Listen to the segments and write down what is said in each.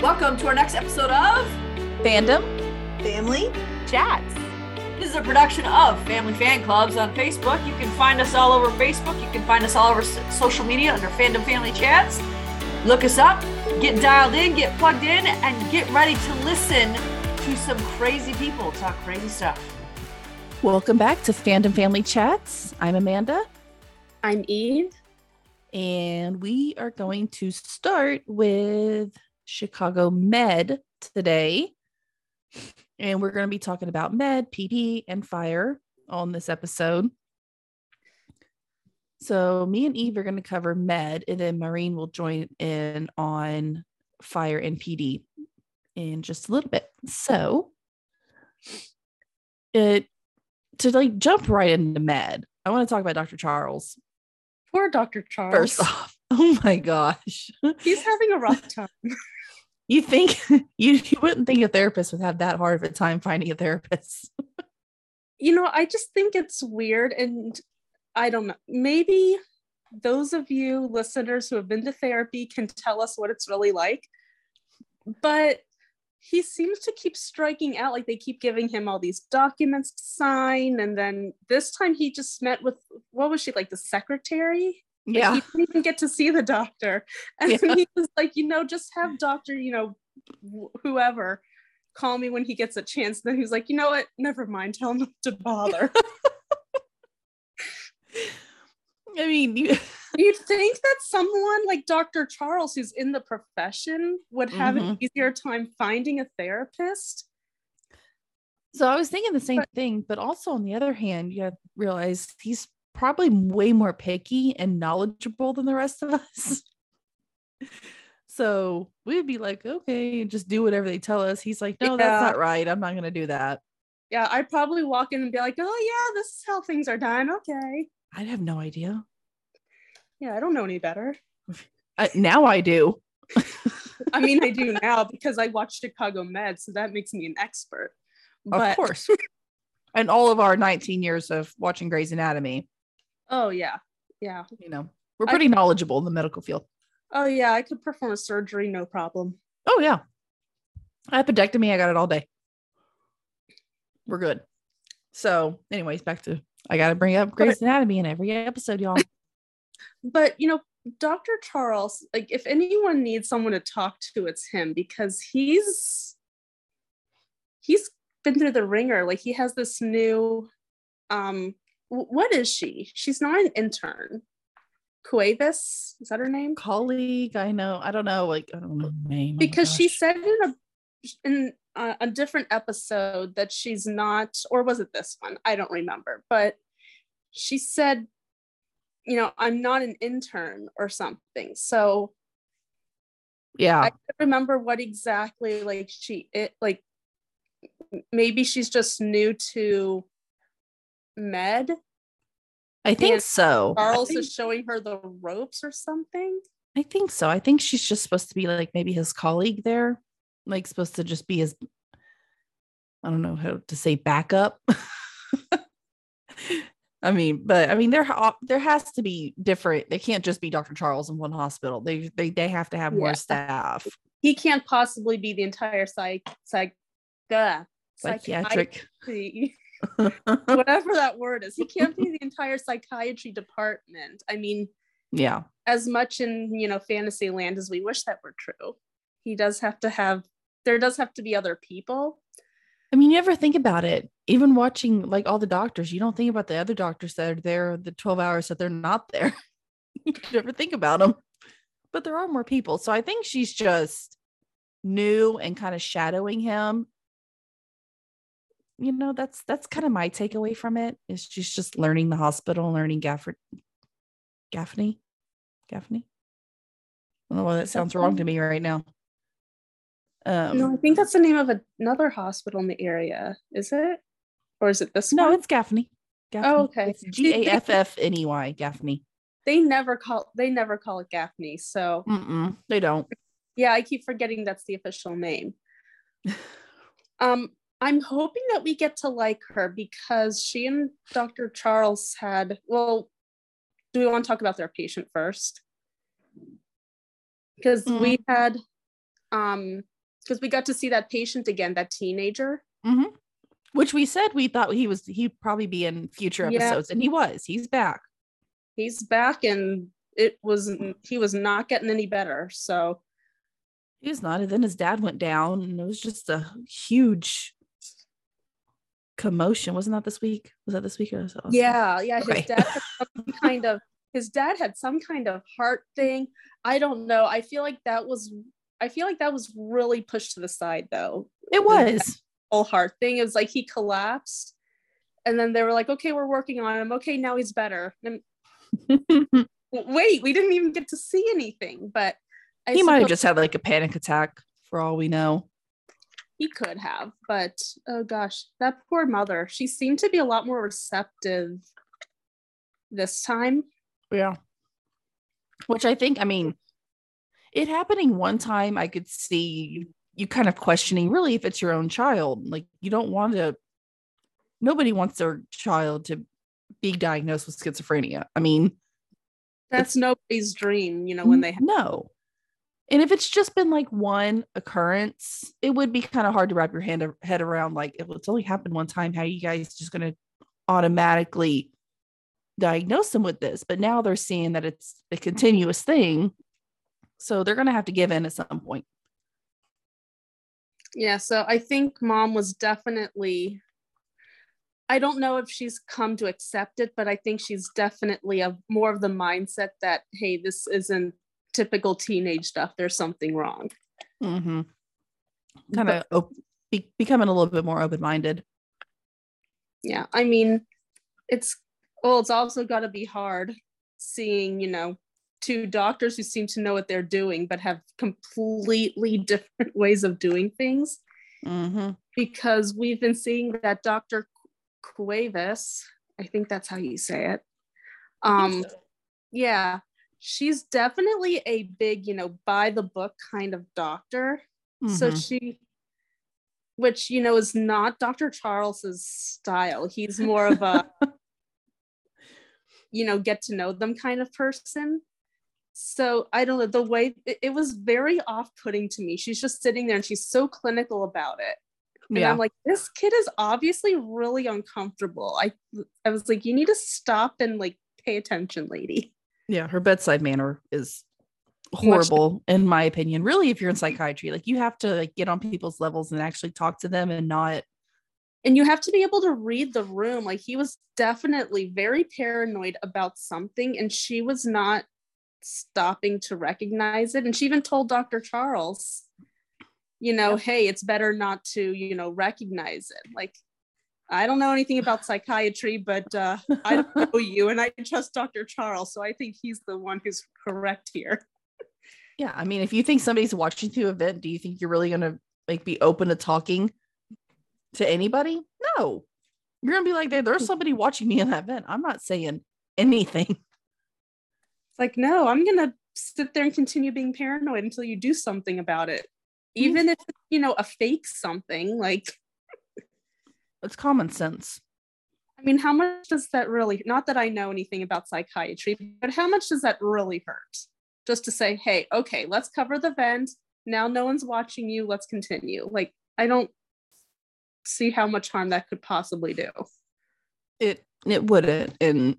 Welcome to our next episode of Fandom Family Chats. This is a production of Family Fan Clubs on Facebook. You can find us all over Facebook. You can find us all over social media under Fandom Family Chats. Look us up, get dialed in, get plugged in, and get ready to listen to some crazy people talk crazy stuff. Welcome back to Fandom Family Chats. I'm Amanda, I'm Eve. and we are going to start with Chicago Med today. And we're going to be talking about med, PD, and fire on this episode. So, me and Eve are going to cover med, and then Maureen will join in on fire and PD in just a little bit. So, it to like jump right into med, I want to talk about Dr. Charles Poor Dr. Charles. first off. Oh my gosh. He's having a rough time. You think you, you wouldn't think a therapist would have that hard of a time finding a therapist. you know, I just think it's weird. And I don't know, maybe those of you listeners who have been to therapy can tell us what it's really like. But he seems to keep striking out like they keep giving him all these documents to sign. And then this time he just met with, what was she like, the secretary? Like, Yeah. he didn't even get to see the doctor. And Yeah. he was like, you know, just have doctor, you know, wh- whoever call me when he gets a chance. Then he's like, you know what? Never mind. Tell him not to bother. I mean, you, You'd think that someone like Dr. Charles, who's in the profession, would have an Mhm. easier time finding a therapist. so I was thinking the same thing, but also on the other hand, you realize he's probably way more picky and knowledgeable than the rest of us. so we'd be like, okay, just do whatever they tell us. He's like, no, Yeah. that's not right. I'm not going to do that. Yeah, I'd probably walk in and be like, oh, yeah, this is how things are done. Okay. I'd have no idea. Yeah, I don't know any better. I, now I do. I mean, I do now because I watch Chicago Med, so that makes me an expert. But of course. and all of our 19 years of watching Grey's Anatomy, oh, yeah. Yeah. you know, we're I- pretty knowledgeable in the medical field. Oh, yeah, I could perform a surgery, no problem. Oh yeah. Appendectomy, I got it all day. We're good. So, anyways, back to I gotta bring up Grey's Anatomy in every episode, y'all. but you know dr charles like if anyone needs someone to talk to it's him because he's he's been through the wringer like he has this new um what is she? She's not an intern. Cuevas is that her name? Colleague, I know, I don't know, like I don't know name. oh because she said in a in uh, a different episode that she's not or was it this one? I don't remember. But she said you know i'm not an intern or something. So Yeah. I can't remember what exactly like she it like maybe she's just new to med. I think and so. Charles think, is showing her the ropes or something. I think so. I think she's just supposed to be like maybe his colleague there, like supposed to just be his I don't know how to say backup. I mean, but I mean, there there has to be different. They can't just be Dr. Charles in one hospital. They they they have to have more Yeah. staff, He can't possibly be the entire psych psych uh, psychiatric. psychiatry- whatever that word is. He can't be the entire psychiatry department. I mean, yeah, as much in you know fantasy land as we wish that were true, he does have to have there does have to be other people. I mean, you ever think about it? Even watching like all the doctors, you don't think about the other doctors that are there the twelve hours that they're not there. you never think about them, but there are more people. So I think she's just new and kind of shadowing him. You know, that's that's kind of my takeaway from it. Is she's just learning the hospital, learning Gafford, Gaffney, Gaffney. I don't know why that sounds wrong to me right now. Um, no, I think that's the name of another hospital in the area. Is it? Or is it this one? No, one? it's Gaffney. Gaffney. Oh, okay. It's G A F F N E Y, Gaffney. They never call they never call it Gaffney. So Mm-mm, they don't. yeah, I keep forgetting that's the official name. um, I'm hoping that we get to like her because she and Dr. Charles had well, do we want to talk about their patient first? Because we had um because we got to see that patient again, that teenager. Mhm. Which we said we thought he was he'd probably be in future Yeah. episodes, and he was. He's back. He's back and it was he was not getting any better. So He was not. And then his dad went down, and it was just a huge commotion. Wasn't that this week? Was that this week? Or that yeah, yeah, his Okay. dad had some kind of his dad had some kind of heart thing. I don't know. I feel like that was I feel like that was really pushed to the side though. It was. Whole heart thing. It was like he collapsed. And then they were like, okay, we're working on him. Okay, now he's better. And wait, we didn't even get to see anything, but I he might have just had like a panic attack for all we know. He could have, but oh gosh, that poor mother. She seemed to be a lot more receptive this time. Yeah. Which I think, I mean, it happening one time, I could see you, kind of questioning really if it's your own child. Like, you don't want to, nobody wants their child to be diagnosed with schizophrenia. I mean, That's nobody's dream, you know, when they have no. And if it's just been like one occurrence, it would be kind of hard to wrap your hand head around. Like, if it's only happened one time, how you guys just going to automatically diagnose them with this? But now they're seeing that it's a continuous thing. So they're going to have to give in at some point. Yeah, so I think mom was definitely I don't know if she's come to accept it, but I think she's definitely a more of the mindset that hey, this isn't typical teenage stuff. There's something wrong. Mm-hmm. Kind of op- be- becoming a little bit more open minded. Yeah, I mean, it's well, it's also got to be hard seeing, you know, two doctors who seem to know what they're doing but have completely different ways of doing things. Mm-hmm. because we've been seeing that Dr. Cuevas, I think that's how you say it. Um, yeah, she's definitely a big, you know, by the book kind of doctor. So Mhm. she, which you know is not Dr. Charles's style. He's more of a, you know, get to know them kind of person. So I don't know the way it, it was very off-putting to me. She's just sitting there and she's so clinical about it. And yeah. I'm like, this kid is obviously really uncomfortable. I I was like, you need to stop and like pay attention, lady. Yeah. Her bedside manner is Much- horrible, in my opinion. Really, if you're in psychiatry, like you have to like get on people's levels and actually talk to them and not. And you have to be able to read the room. Like he was definitely very paranoid about something, and she was not stopping to recognize it. And she even told Dr. Charles, you know, hey, it's better not to, you know, recognize it. Like, I don't know anything about psychiatry, but uh, I don't know you, and I trust Dr. Charles, so I think he's the one who's correct here. Yeah, I mean, if you think somebody's watching through event, do you think you're really gonna like be open to talking to anybody? No, you're gonna be like, there, there's somebody watching me in that event. I'm not saying anything. It's like, no, I'm gonna sit there and continue being paranoid until you do something about it. Even if you know, a fake something, like It's common sense. I mean, how much does that really not that I know anything about psychiatry, but how much does that really hurt? Just to say, hey, okay, let's cover the vent. Now no one's watching you. Let's continue. Like, I don't see how much harm that could possibly do. It it wouldn't. And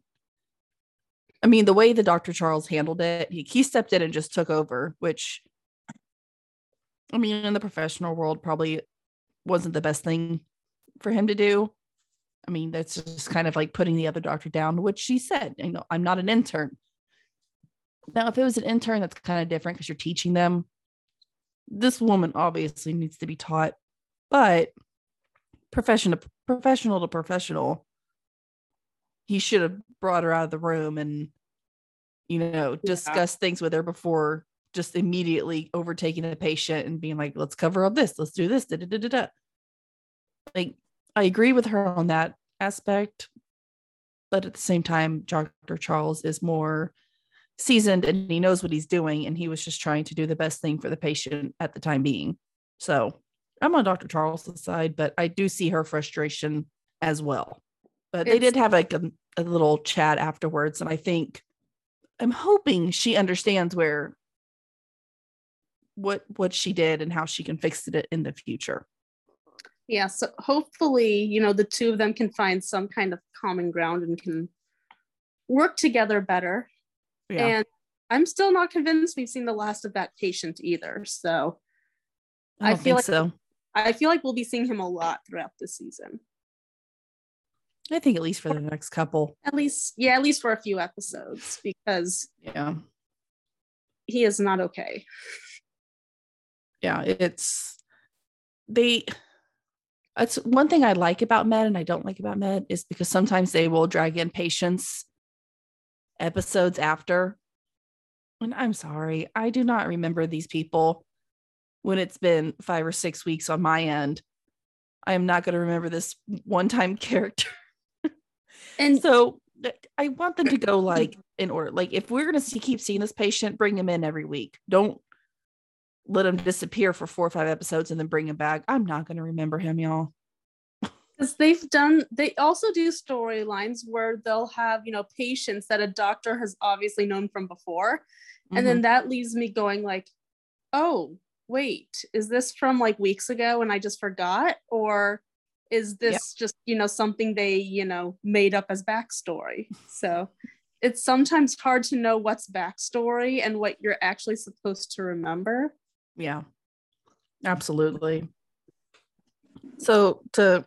I mean, the way the Dr. Charles handled it, he, he stepped in and just took over, which I mean, in the professional world, probably wasn't the best thing for him to do. I mean, that's just kind of like putting the other doctor down, which she said, you know, I'm not an intern. Now, if it was an intern, that's kind of different because you're teaching them. This woman obviously needs to be taught, but profession to professional to professional, he should have brought her out of the room and, you know, discuss things with her before just immediately overtaking the patient and being like, let's cover up this, let's do this. Da, da, da, da. Like, I agree with her on that aspect. But at the same time, Dr. Charles is more seasoned and he knows what he's doing. And he was just trying to do the best thing for the patient at the time being. So I'm on Dr. Charles' side, but I do see her frustration as well. But they did have like a, a little chat afterwards. And I think I'm hoping she understands where what what she did and how she can fix it in the future. Yeah, so hopefully, you know, the two of them can find some kind of common ground and can work together better. Yeah. And I'm still not convinced we've seen the last of that patient either. So I, I feel like- so. I feel like we'll be seeing him a lot throughout the season. I think at least for the next couple. At least, yeah, at least for a few episodes because Yeah. he is not okay. yeah it's they that's one thing i like about med and i don't like about med is because sometimes they will drag in patients episodes after. And i'm sorry i do not remember these people when it's been five or six weeks on my end. I am not going to remember this one time character. And so i want them to go like in order like if we're going to see, keep seeing this patient bring him in every week. Don't let him disappear for four or five episodes and then bring him back. I'm not going to remember him y'all. Because they've done they also do storylines where they'll have you know patients that a doctor has obviously known from before. And Mm-hmm. then that leaves me going like oh wait is this from like weeks ago and i just forgot? Or is this just you know something they you know made up as backstory? So it's sometimes hard to know what's backstory and what you're actually supposed to remember yeah. Absolutely. So to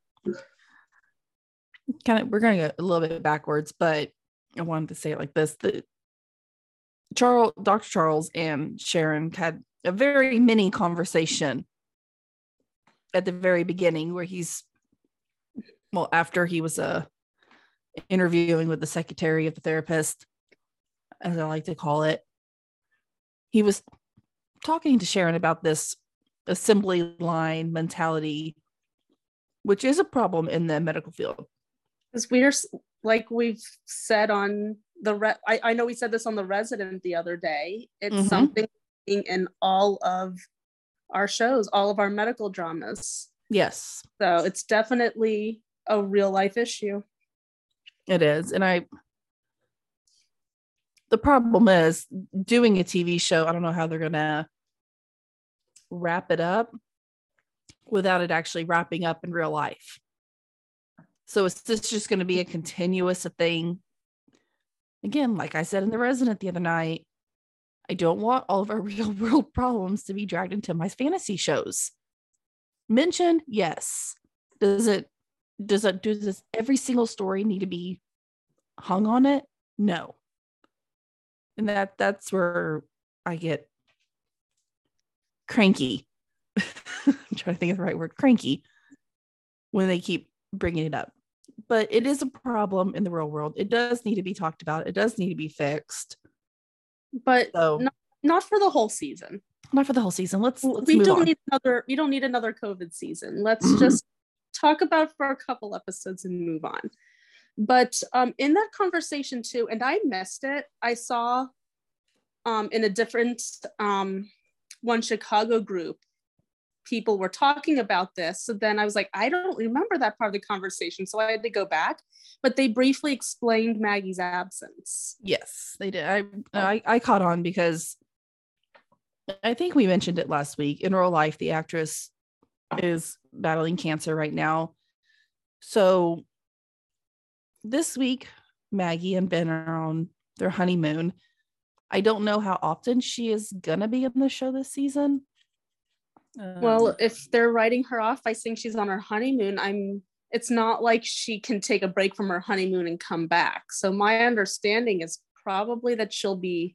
kind of we're going to go a little bit backwards but i wanted to say it like this the charles dr charles and sharon had a very mini conversation at the very beginning where he's well after he was uh interviewing with the secretary of the therapist as i like to call it he was talking to sharon about this assembly line mentality which is a problem in the medical field because we're like we've said on the re- I, I know we said this on the resident the other day it's Mhm. something in all of our shows all of our medical dramas yes so it's definitely a real life issue It is. And I, the problem is doing a TV show, I don't know how they're going to wrap it up without it actually wrapping up in real life. So is this just going to be a continuous thing? Again, like I said in The Resident the other night, I don't want all of our real world problems to be dragged into my fantasy shows. Mentioned, yes. Does it does it does this every single story need to be hung on it no and that that's where i get cranky. I'm trying to think of the right word. Cranky when they keep bringing it up. But it is a problem in the real world. It does need to be talked about. It does need to be fixed. But so No, not for the whole season. Not for the whole season. Let's, let's we move don't on. need another we don't need another covid season. Let's Mhm. just talk about for a couple episodes and move on. But um in that conversation too and i missed it i saw um in a different um one chicago group people were talking about this so then i was like i don't remember that part of the conversation so i had to go back but they briefly explained maggie's absence Yes, they did. I, oh. I I caught on because I think we mentioned it last week. In real life, the actress is battling cancer right now. So this week, Maggie and Ben are on their honeymoon. I don't know how often she is gonna be in the show this season. Well, Um, if they're writing her off by saying she's on her honeymoon, I'm it's not like she can take a break from her honeymoon and come back. So my understanding is probably that she'll be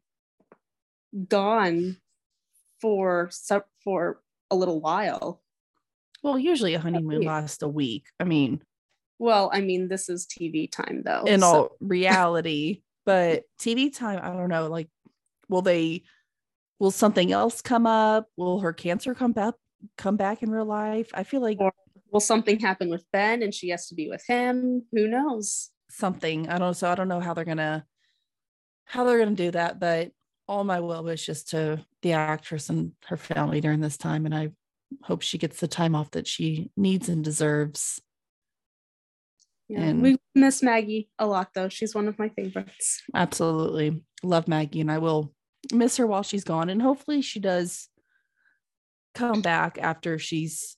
gone for for a little while. well, usually a honeymoon lasts a week. I mean, Well, I mean, this is TV time though. in so- all reality but tv time i don't know like will they will something else come up will her cancer come back come back in real life i feel like Or- will something happen with Ben and she has to be with him? Who knows? something i don't know so i don't know how they're gonna how they're gonna do that but all my well wishes to the actress and her family during this time and i hope she gets the time off that she needs and deserves Yeah. And- we miss Maggie a lot though. She's one of my favorites. absolutely love maggie and i will miss her while she's gone and hopefully she does come back after she's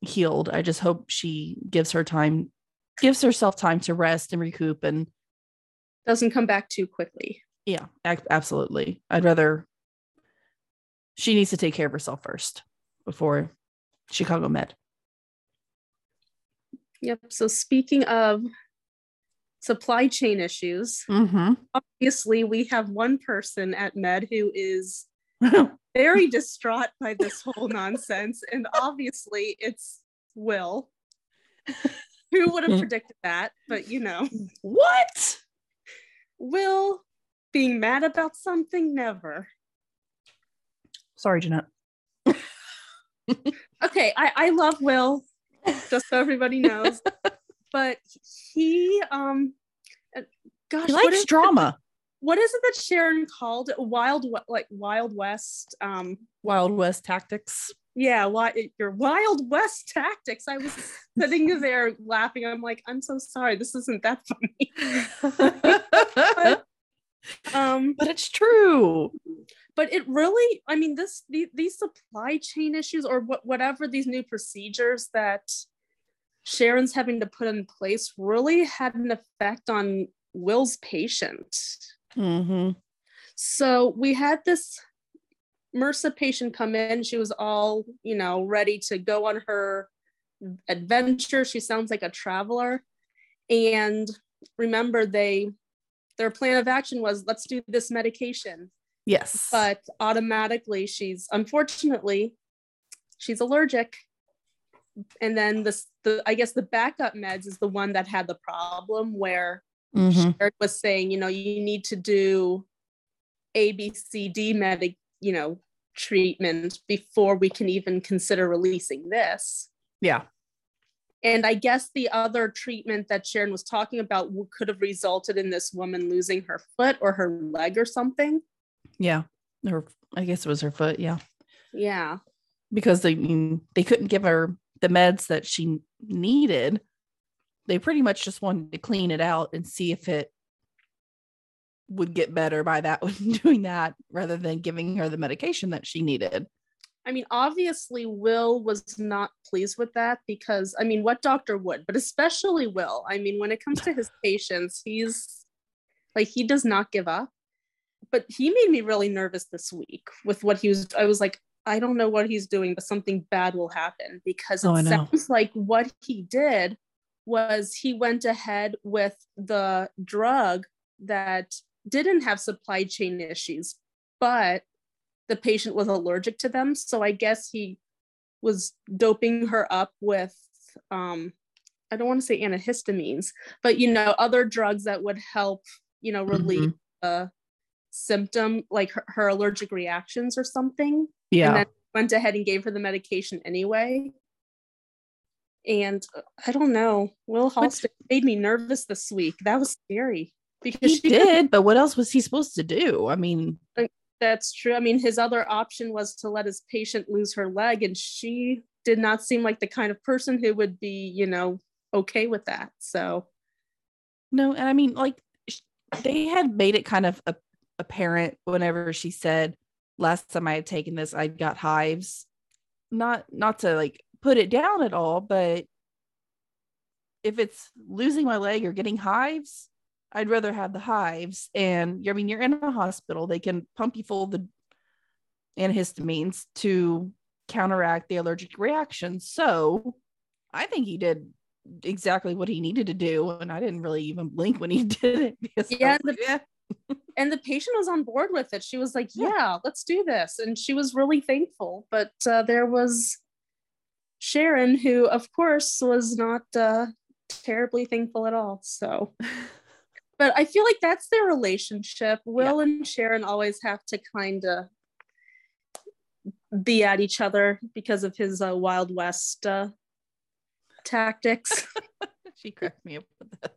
healed. I just hope she gives her time, gives herself time to rest and recoup. And Doesn't come back too quickly. yeah, absolutely. I'd rather she needs to take care of herself first before Chicago Med. Yep. So speaking of supply chain issues, Mm-hmm. obviously we have one person at Med who is very distraught by this whole nonsense. And obviously it's Will. Who would have predicted that? But you know, what? Will being mad about something, never. Sorry, Jeanette. Okay, I, I love Will, just so everybody knows. but he um uh, gosh, He likes is, drama. what is it that Sharon called it? Wild like Wild West um Wild West tactics. yeah, why your Wild West tactics. I was sitting there laughing. I'm like, I'm so sorry, this isn't that funny. Um but it's true. but it really i mean this the, these supply chain issues or what, whatever these new procedures that sharon's having to put in place really had an effect on will's patient Mm-hmm. so we had this MRSA patient come in. She was all, you know, ready to go on her adventure. She sounds like a traveler. And remember, they their plan of action was let's do this medication. Yes. But automatically she's unfortunately she's allergic. And then this the I guess the backup meds is the one that had the problem where Mhm. Sharon was saying, you know, you need to do A, B, C, D medic, you know, treatment before we can even consider releasing this. Yeah. And I guess the other treatment that Sharon was talking about could have resulted in this woman losing her foot or her leg or something. Yeah. Her I guess it was her foot, yeah. Yeah. Because they they couldn't give her the meds that she needed. They pretty much just wanted to clean it out and see if it would get better by that when doing that rather than giving her the medication that she needed. I mean, obviously, Will was not pleased with that because, I mean, what doctor would, but especially Will. I mean, when it comes to his patients, he's like, he does not give up. But he made me really nervous this week with what he was. I was like, I don't know what he's doing, but something bad will happen because it Oh, sounds like what he did was he went ahead with the drug that didn't have supply chain issues, but the patient was allergic to them. So I guess he was doping her up with, um, I don't want to say antihistamines, but you know, other drugs that would help, you know, relieve the symptom, like her, her allergic reactions or something. Yeah. And then went ahead and gave her the medication anyway. And uh, I don't know, Will Halstead made me nervous this week. That was scary because he she did, but what else was he supposed to do? I mean, That's true. I mean, his other option was to let his patient lose her leg, and she did not seem like the kind of person who would be, you know, okay with that. So, no, and I mean, like they had made it kind of a, apparent whenever she said, "Last time I had taken this, I got hives." Not, not to like put it down at all, but if it's losing my leg or getting hives, I'd rather have the hives. And I mean, you're in a hospital; they can pump you full of the antihistamines to counteract the allergic reaction. So, I think he did exactly what he needed to do, and I didn't really even blink when he did it. Yeah, like, the- yeah, and the patient was on board with it. She was like, Yeah. "Yeah, let's do this," and she was really thankful. But uh, there was Sharon, who, of course, was not uh, terribly thankful at all. So. But I feel like that's their relationship. Will and Sharon always have to kind of be at each other because of his uh, Wild West uh, tactics. she cracked me up with that.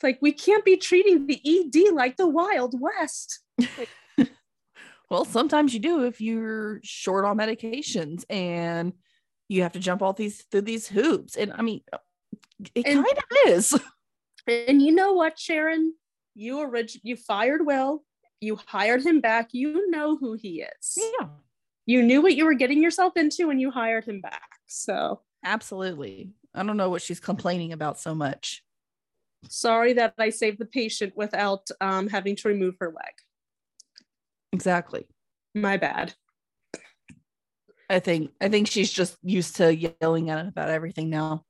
It's like we can't be treating the ED like the Wild West. Well, sometimes you do if you're short on medications and you have to jump all these through these hoops. And I mean, it kind of is. And you know what, Sharon? You orig- you fired Will. You hired him back. You know who he is. Yeah. you knew what you were getting yourself into when you hired him back. So Absolutely. I don't know what she's complaining about so much. Sorry that I saved the patient without um, having to remove her leg. Exactly. My bad. I think I think she's just used to yelling at him about everything now.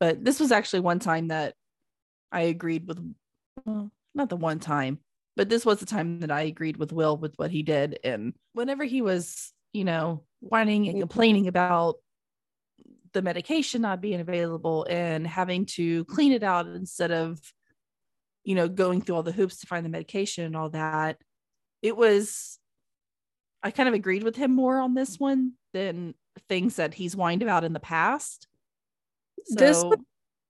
But this was actually one time that I agreed with well, not the one time, but this was the time that I agreed with Will with what he did. And whenever he was, you know, whining and complaining about the medication not being available and having to clean it out instead of, you know, going through all the hoops to find the medication and all that, it was I kind of agreed with him more on this one than things that he's whined about in the past. So, This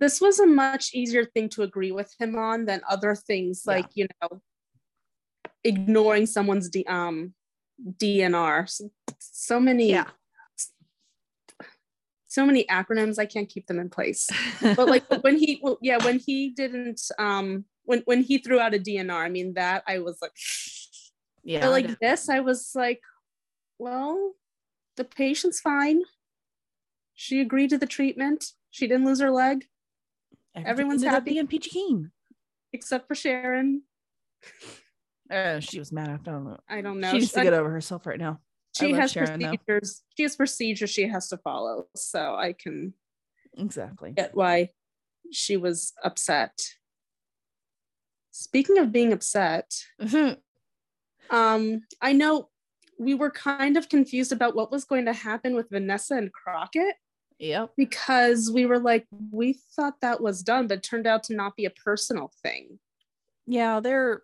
This was a much easier thing to agree with him on than other things Yeah. like, you know, ignoring someone's D, um, DNR. So, so many, yeah. So many acronyms. I can't keep them in place. but like when he well, yeah when he didn't um when when he threw out a dnr i mean that i was like yeah, but like know. this i was like well the patient's fine she agreed to the treatment she didn't lose her leg Everything everyone's happy. being peachy keen. except for sharon Uh, she was mad. I don't know. i don't know she needs to get over herself right now. She has Sharon, though. procedures she has procedures she has to follow so i can Exactly. get why she was upset speaking of being upset Um, I know we were kind of confused about what was going to happen with Vanessa and Crockett yep. because we were like, we thought that was done, but it turned out to not be a personal thing. Yeah, they're.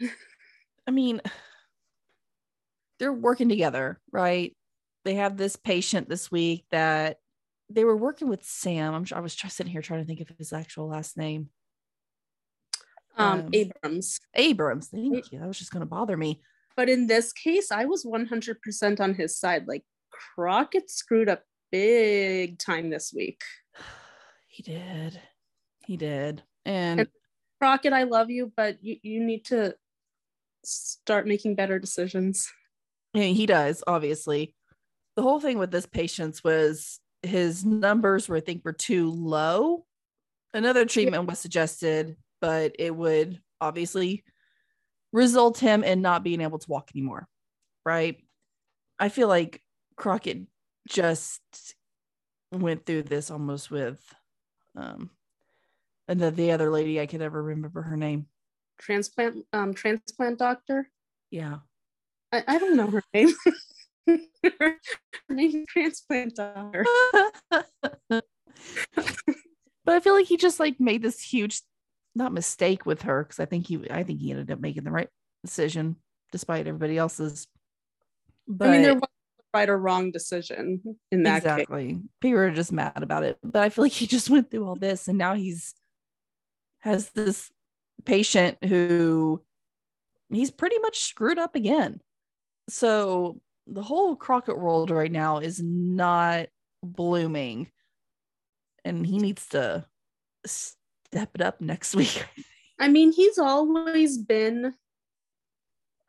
I mean, they're working together, right? They have this patient this week that they were working with Sam. I'm sure I was try- sitting here trying to think of his actual last name. Um, Um, Abrams. Abrams. Thank you. That was just going to bother me. But in this case, I was 100% on his side. Like Crockett screwed up big time this week. He did. He did. And And- Crockett, I love you, but you, you need to start making better decisions. I mean, he does, obviously. The whole thing with this patient was his numbers were, I think, were too low. Another treatment was suggested, but it would obviously result him in not being able to walk anymore. Right. I feel like Crockett just went through this almost with um and the, the other lady I could ever remember her name. Transplant, um, transplant doctor. Yeah. I, I don't know her name. her name transplant doctor. but I feel like he just like made this huge not mistake with her because I think he I think he ended up making the right decision despite everybody else's. But I mean, there was a right or wrong decision in that case. exactly. People are just mad about it. But I feel like he just went through all this and now he's has this patient who he's pretty much screwed up again. So the whole Crockett world right now is not blooming. And he needs to step it up next week. I mean, he's always been.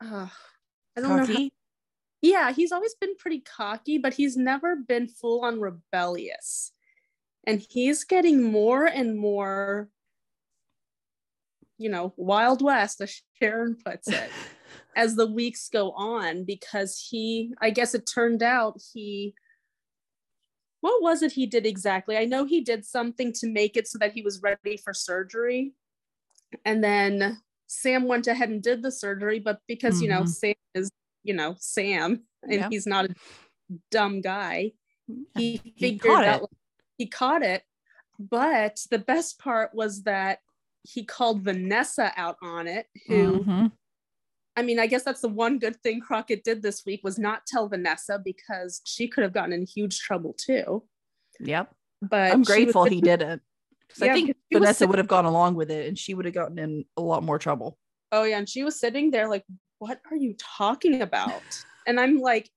Uh, I don't know. How, yeah, he's always been pretty cocky, but he's never been full on rebellious. And he's getting more and more, you know, Wild West, as Sharon puts it. as the weeks go on because he i guess it turned out he what was it he did exactly i know he did something to make it so that he was ready for surgery and then sam went ahead and did the surgery but because you know Mhm. sam is you know sam and Yeah. he's not a dumb guy he He figured caught out it. he caught it but the best part was that he called vanessa out on it who Mhm. I mean, I guess that's the one good thing Crockett did this week was not tell Vanessa because she could have gotten in huge trouble too. Yep. But I'm she was grateful he didn't. 'Cause I Yeah, think because she was Vanessa sitting- would have gone along with it and she would have gotten in a lot more trouble. Oh yeah, and she was sitting there like, "What are you talking about?" and I'm like,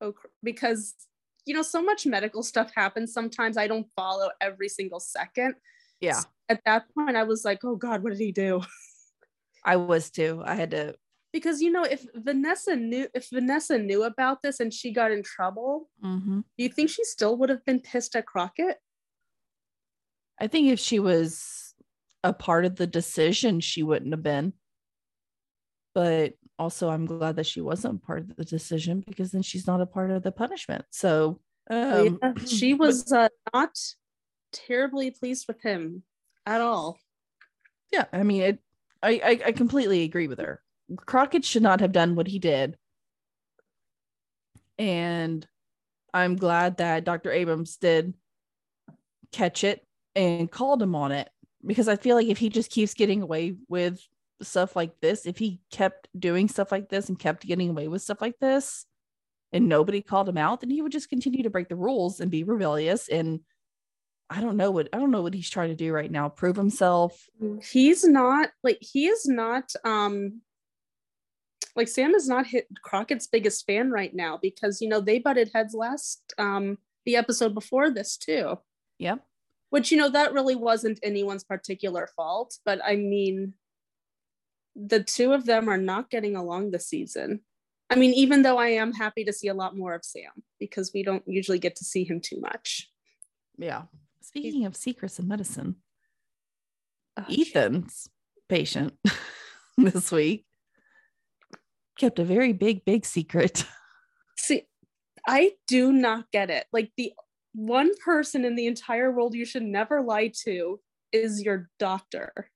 "Oh," because you know, so much medical stuff happens. Sometimes I don't follow every single second. Yeah. At that point, I was like, "Oh God, what did he do?" I was too. I had to because you know if Vanessa knew if Vanessa knew about this and she got in trouble, Mm-hmm. do you think she still would have been pissed at Crockett? I think if she was a part of the decision, she wouldn't have been. But also, I'm glad that she wasn't part of the decision because then she's not a part of the punishment. So, um, Yeah, she was uh, not terribly pleased with him at all. yeah, I mean, it. I, I I completely agree with her. Crockett should not have done what he did, and I'm glad that Dr. Abrams did catch it and called him on it because I feel like if he just keeps getting away with stuff like this, if he kept doing stuff like this and kept getting away with stuff like this, and nobody called him out, then he would just continue to break the rules and be rebellious. And I don't know what I don't know what he's trying to do right now. Prove himself. He's not like he is not um like Sam is not hit Crockett's biggest fan right now because you know they butted heads last um the episode before this too. Yep. Which you know that really wasn't anyone's particular fault, but I mean the two of them are not getting along this season. I mean, even though I am happy to see a lot more of Sam because we don't usually get to see him too much. Yeah. Speaking of secrets in medicine, Uh, Ethan's patient this week kept a very big, big secret. See, I do not get it. Like the one person in the entire world you should never lie to is your doctor.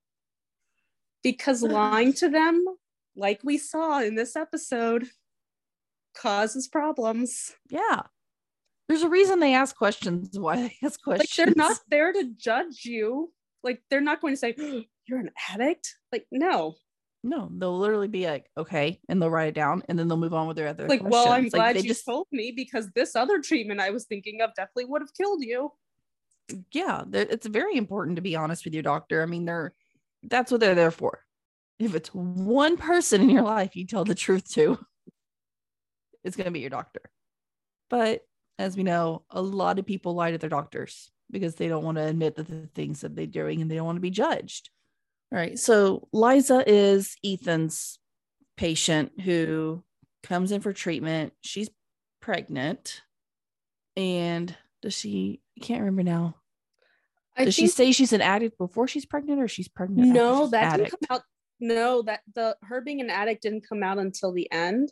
Because lying to them, like we saw in this episode, causes problems. Yeah. There's a reason they ask questions. Why they ask questions? Like questions? they're not there to judge you. Like they're not going to say, you're an addict. Like, no. No, they'll literally be like, okay, and they'll write it down, and then they'll move on with their other. Like, well, I'm. Like, glad you just, told me because this other treatment I was thinking of definitely would have killed you. yeah, it's very important to be honest with your doctor. I mean, they're that's what they're there for. If it's one person in your life you tell the truth to, it's going to be your doctor. But as we know, a lot of people lie to their doctors because they don't want to admit that the things that they're doing and they don't want to be judged. All right. So Liza is Ethan's patient who comes in for treatment. She's pregnant. And does she, I can't remember now. I Does she say she's an addict before she's pregnant or she's pregnant? no that addict? didn't come out no that the her being an addict didn't come out until the end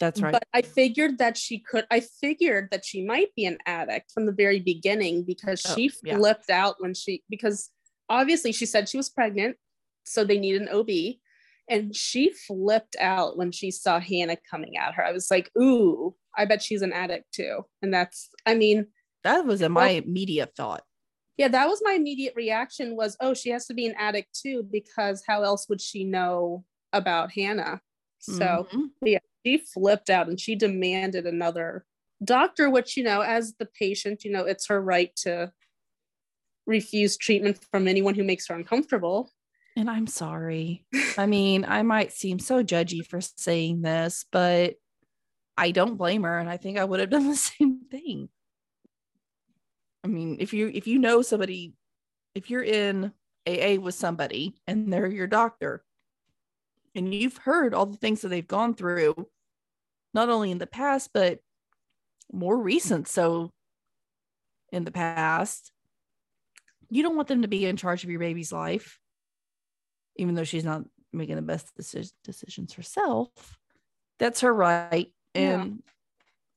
That's right. but i figured that she could i figured that she might be an addict from the very beginning because Oh, she yeah. flipped out when she because obviously she said she was pregnant so they need an ob and she flipped out when she saw hannah coming at her i was like ooh i bet she's an addict too and that's i mean that was my immediate thought. yeah that was my immediate reaction was oh she has to be an addict too because how else would she know about hannah so Mhm. She flipped out and she demanded another doctor which you know as the patient you know it's her right to refuse treatment from anyone who makes her uncomfortable And I'm sorry. I mean, I might seem so judgy for saying this, but I don't blame her. And I think I would have done the same thing. I mean, if you if you know somebody, if you're in AA with somebody and they're your doctor, and you've heard all the things that they've gone through, not only in the past, but more recent. So in the past, you don't want them to be in charge of your baby's life even though she's not making the best deci- decisions herself. That's her right. Yeah. and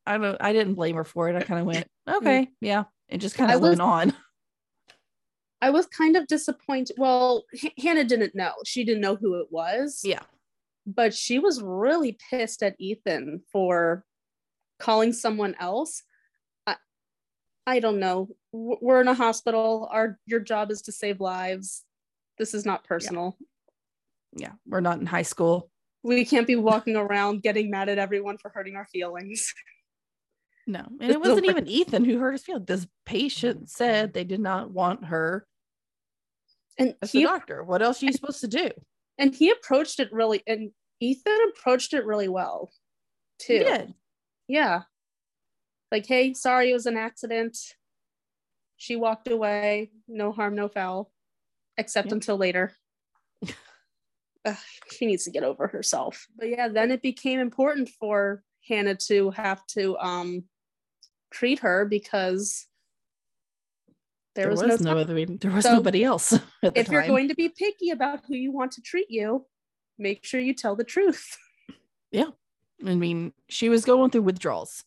i don't i didn't blame her for it. I kind of went mm-hmm. okay yeah and just kind of went on i was kind of disappointed well H- hannah didn't know. She didn't know who it was. Yeah. But she was really pissed at ethan for calling someone else. I, I don't know. We're in a hospital. Our your job is to save lives. This is not personal. Yeah we're not in high school. We can't be walking around getting mad at everyone for hurting our feelings. no and it wasn't even ethan who hurt his feelings. This patient said they did not want her And as the he doctor what else are you supposed to do and he approached it really and Ethan approached it really well too. he did Yeah. Like, hey, sorry it was an accident. She walked away, no harm, no foul, except Yeah. until later. ugh, she needs to get over herself. But yeah, then it became important for Hannah to have to um treat her because there, There, was, was, no, no, other there was So, nobody else. At the if you're going to be picky about who you want to treat you, make sure you tell the truth. Yeah, I mean, she was going through withdrawals.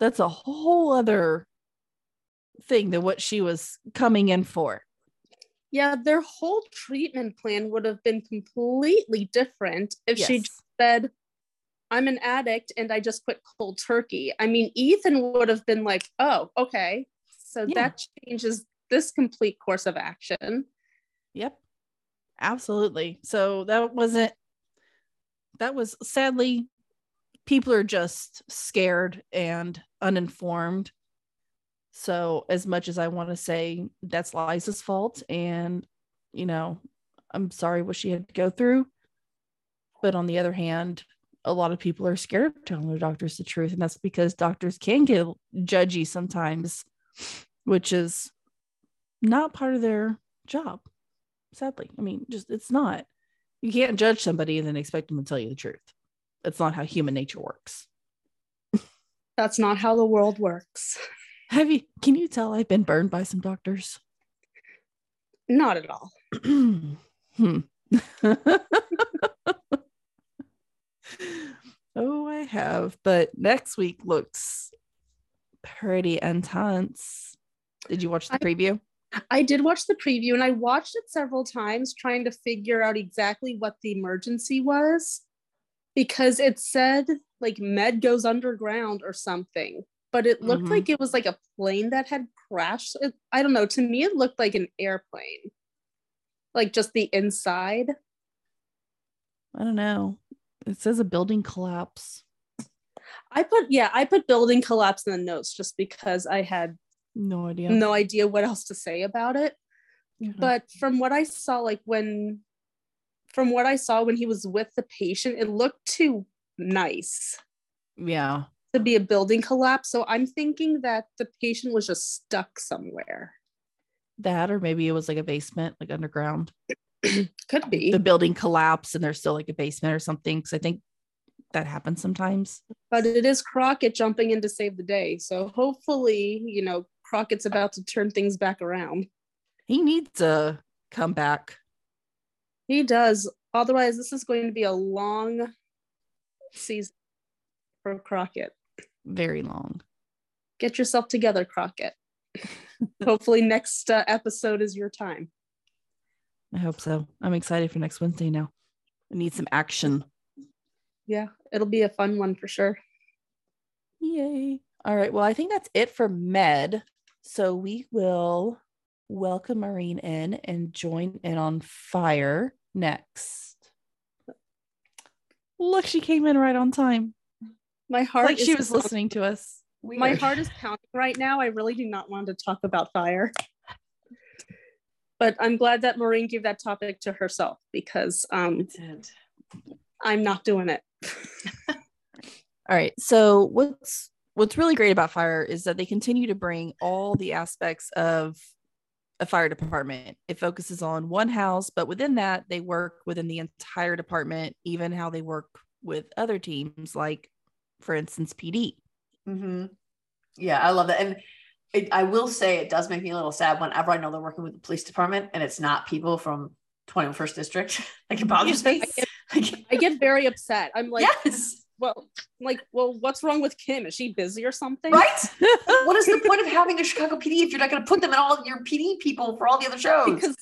That's a whole other thing than what she was coming in for. Yeah, their whole treatment plan would have been completely different if she Yes. just said, I'm an addict and I just quit cold turkey. I mean, Ethan would have been like, oh, okay. So Yeah. that changes this complete course of action. Yep. Absolutely. So that wasn't that was sadly people are just scared and uninformed. So as much as I want to say that's Liza's fault and you know, I'm sorry what she had to go through. But on the other hand, a lot of people are scared of telling their doctors the truth. And that's because doctors can get judgy sometimes, which is not part of their job sadly. I mean, just it's not. You can't judge somebody and then expect them to tell you the truth. That's not how human nature works. That's not how the world works. Have you can you tell I've been burned by some doctors? Not at all. hmm. oh, I have, but next week looks pretty intense. Did you watch the I- preview? I did watch the preview and I watched it several times trying to figure out exactly what the emergency was because it said like med goes underground or something, but it looked Mhm. like it was like a plane that had crashed. It, I don't know. To me, it looked like an airplane, like just the inside. I don't know. It says a building collapse. I put, yeah, I put building collapse in the notes just because I had No idea. no idea what else to say about it. But from what I saw, like when, from what I saw when he was with the patient, it looked too nice yeah. to be a building collapse. So I'm thinking that the patient was just stuck somewhere. That or maybe it was like a basement, like underground. Could be. The building collapsed and there's still like a basement or something. Cause I think that happens sometimes. but it is Crockett jumping in to save the day. So hopefully, you know, Crockett's about to turn things back around. He needs to come back. He does. Otherwise, this is going to be a long season for Crockett. Very long. Get yourself together, Crockett. Hopefully, next uh, episode is your time. I hope so. I'm excited for next Wednesday now. I need some action. Yeah, it'll be a fun one for sure. Yay. All right. Well, I think that's it for med. So we will welcome Maureen in and join in on fire next. Look, she came in right on time. My heart like she is was listening to us. My heart is pounding right now. I really do not want to talk about fire. But I'm glad that Maureen gave that topic to herself because um, did. I'm not doing it. All right. So what's what's really great about fire is that they continue to bring all the aspects of a fire department. It focuses on one house, but within that, they work within the entire department, even how they work with other teams, like for instance, PD. Mm-hmm. Yeah, I love that. And it, I will say it does make me a little sad whenever I know they're working with the police department and it's not people from 21st district. like it bothers me. Like, I get very upset. I'm like, yes, well, like, well, what's wrong with Kim? Is she busy or something? right? what is the point of having a Chicago PD if you're not going to put them in all your PD people for all the other shows? Because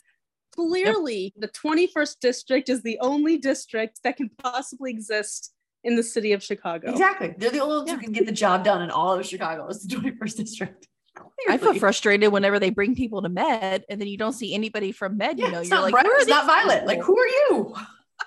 clearly the 21st district is the only district that can possibly exist in the city of Chicago. exactly, they're the only ones Yeah. who can get the job done in all of Chicago. It's the 21st district. I feel frustrated whenever they bring people to med and then you don't see anybody from med. Yeah, you know, it's you're not like, Brett, who are it's not these Violet. Like, who are you?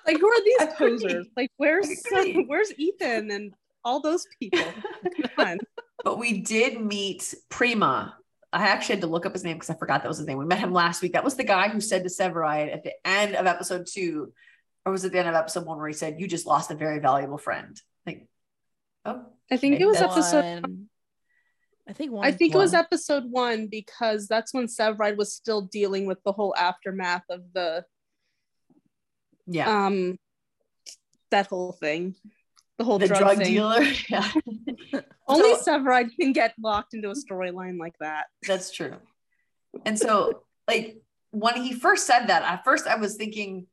Like, who are these posers? Like, where's where's Ethan and all those people? Come on. But we did meet Prima. I actually had to look up his name because I forgot that was his name. We met him last week. That was the guy who said to Severide at the end of episode two, or was it the end of episode one where he said, You just lost a very valuable friend? Like, oh, I think it was episode. One- I think one. I think it was episode one because that's when Severide was still dealing with the whole aftermath of the Yeah. Um, that whole thing, the whole the drug, drug, dealer. Yeah. Only So- Severide can get locked into a storyline like that. That's true. And so, like, when he first said that, at first I was thinking,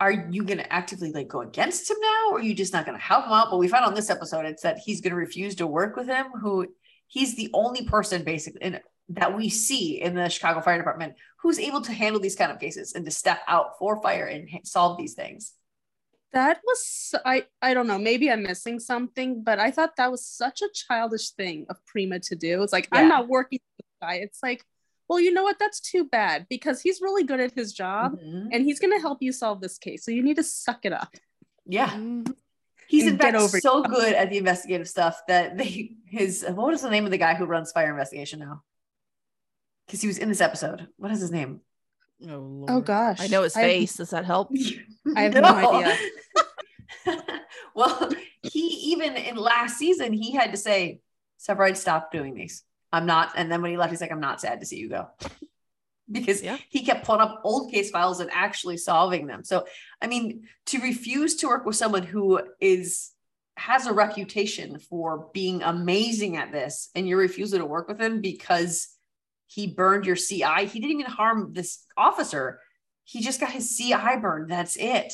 are you going to actively like go against him now, or are you just not going to help him out? But we found on this episode, it's that he's going to refuse to work with him. Who he's the only person basically in, that we see in the Chicago Fire Department who's able to handle these kind of cases and to step out for fire and solve these things. That was I I don't know, maybe I'm missing something, but I thought that was such a childish thing of Prima to do. It's like Yeah. I'm not working with this guy. It's like, well, you know what? That's too bad because he's really good at his job Mhm. and he's gonna help you solve this case. So you need to suck it up. Yeah. Mhm. He's in fact so yourself. good at the investigative stuff that they his what is the name of the guy who runs fire investigation now? Because he was in this episode. What is his name? Oh, Oh gosh. I know his I have- face. Does that help? I have no idea. well, he even in last season he had to say, Severide, stop doing these. I'm not. And then when he left, he's like, I'm not sad to see you go. Because Yeah. he kept pulling up old case files and actually solving them. So, I mean, to refuse to work with someone who is has a reputation for being amazing at this, and your refusal to work with him because he burned your CI, he didn't even harm this officer. He just got his CI burned. That's it.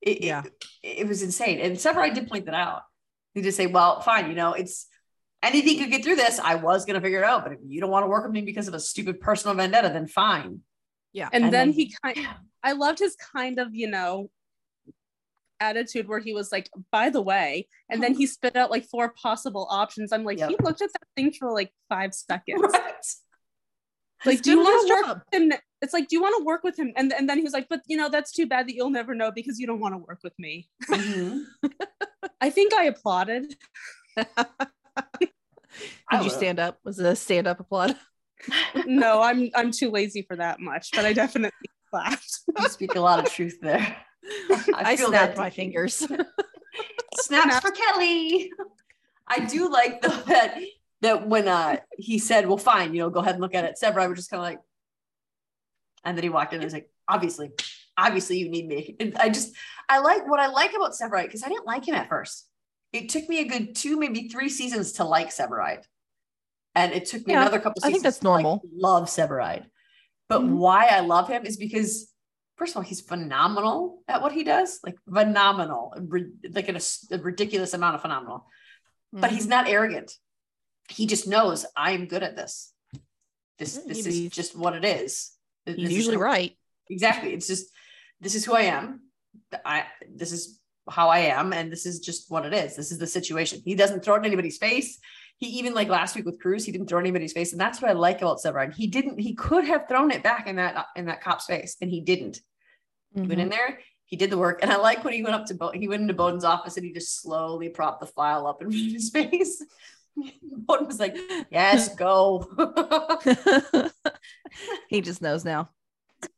It, Yeah. it, it was insane. And Severide did point that out. He just say, well, fine, you know, it's anything could get through this. I was going to figure it out, but if you don't want to work with me because of a stupid personal vendetta, then fine. Yeah. And, And then, then- he kind I loved his kind of, you know, attitude where he was like, by the way, and then he spit out like four possible options. I'm like, Yep. he looked at that thing for like five seconds. Right. Like, He's do you want to work job. with him? It's like, do you want to work with him? And, and then he was like, but you know, that's too bad that you'll never know because you don't want to work with me. Mhm. I think I applauded. Did I you would've. stand up? Was it a stand up applaud? no, I'm I'm too lazy for that much, but I definitely laughed. You speak a lot of truth there. I, feel snapped that my fingers. Snaps for Kelly. I do like though that that when uh he said, "Well, fine, you know, go ahead and look at it." Severide was just kind of like, and then he walked in and was like, "Obviously, obviously, you need me." And I just, I like what I like about Severide because I didn't like him at first. It took me a good two, maybe three seasons to like Severide, and it took me Yeah, another couple. I think Seasons that's to, like, normal. love Severide, but Mhm. why I love him is because first of all, he's phenomenal at what he does, like phenomenal, like in a, a ridiculous amount of phenomenal. But Mm-hmm. he's not arrogant. He just knows I am good at this. This this is just what it is. This He's usually who- right. Exactly. It's just this is who I am. I this is how I am, and this is just what it is. This is the situation. He doesn't throw it in anybody's face. He even like last week with Cruz, he didn't throw it in anybody's face, and that's what I like about Severide. He didn't. He could have thrown it back in that in that cop's face, and he didn't. He went in Mhm. there, he did the work, and I like when he went up to Bo- he went into Boden's office and he just slowly propped the file up in front of his face. Boden was like, "Yes, go." he just knows now.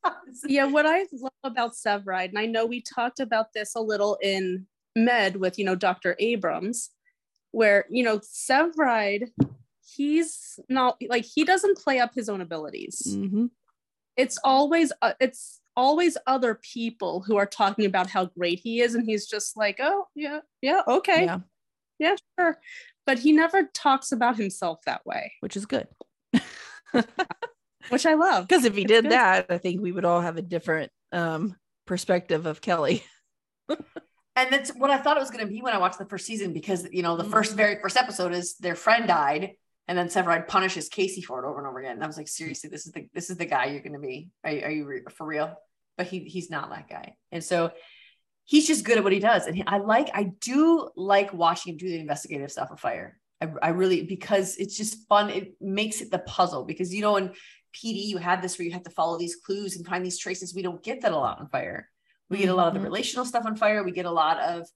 yeah, what I love about Severide, and I know we talked about this a little in Med with, you know, Dr. Abrams, where, you know, Severide, he's not like he doesn't play up his own abilities. Mhm. It's always uh, it's always other people who are talking about how great he is and he's just like, "Oh, yeah, yeah, okay. Yeah, Yeah, sure." But he never talks about himself that way, which is good. which I love. Because if he It's did good. that, I think we would all have a different um perspective of Kelly. and that's what I thought it was going to be when I watched the first season because you know the first very first episode is their friend died and then Severide punishes Casey for it over and over again. And I was like, seriously, this is the this is the guy you're going to be. Are, you- are you re- for real? But he he's not that guy, and so he's just good at what he does. And he, I like I do like watching him do the investigative stuff of fire. I, I really because it's just fun. It makes it the puzzle because you know in PD you had this where you have to follow these clues and find these traces. We don't get that a lot on fire. We get a lot of the Mhm. relational stuff on fire. We get a lot of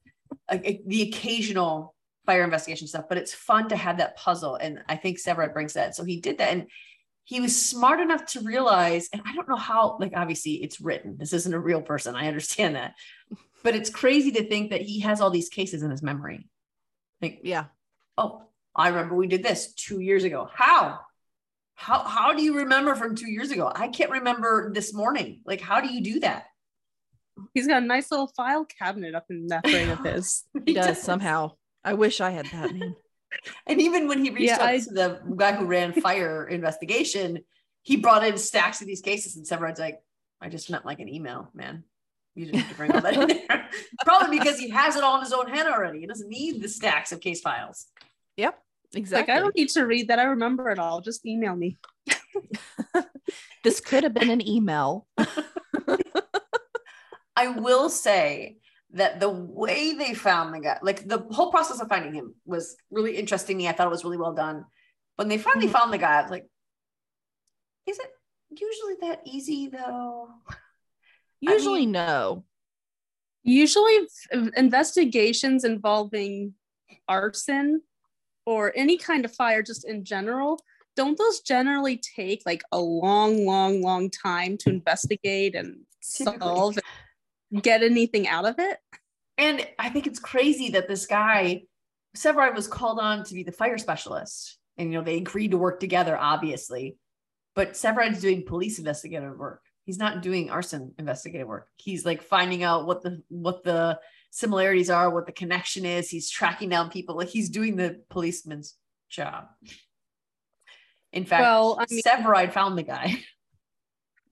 uh, the occasional fire investigation stuff, but it's fun to have that puzzle. And I think Severide brings that. So he did that. And he was smart enough to realize, and I don't know how, like, obviously it's written. This isn't a real person. I understand that. But it's crazy to think that he has all these cases in his memory. Like, Yeah. oh, I remember we did this two years ago. How? How, how do you remember from two years ago? I can't remember this morning. Like, how do you do that? He's got a nice little file cabinet up in that brain of his. He does somehow. I wish I had that man. And even when he reached Yeah, out I- to the guy who ran fire investigation, he brought in stacks of these cases, and Severide's like, "I just meant like an email, man. You didn't have to bring all that in there." Probably because he has it all in his own head already. He doesn't need the stacks of case files. Yep. Exactly. Like I don't need to read that. I remember it all. Just email me. this could have been an email. I will say that the way they found the guy, like the whole process of finding him, was really interesting. to me. I thought it was really well done. When they finally Mhm. found the guy, I was like, "Is it usually that easy, though?" Usually mean- no. Usually, investigations involving arson or any kind of fire, just in general, don't those generally take like a long, long, long time to investigate and Typically. solve, and get anything out of it? And I think it's crazy that this guy, Severide, was called on to be the fire specialist. And, you know, they agreed to work together, obviously. But Severide's doing police investigative work. He's not doing arson investigative work. He's like finding out what the what the similarities are, what the connection is. He's tracking down people. Like he's doing the policeman's job. In fact, Well, I mean- Severide found the guy.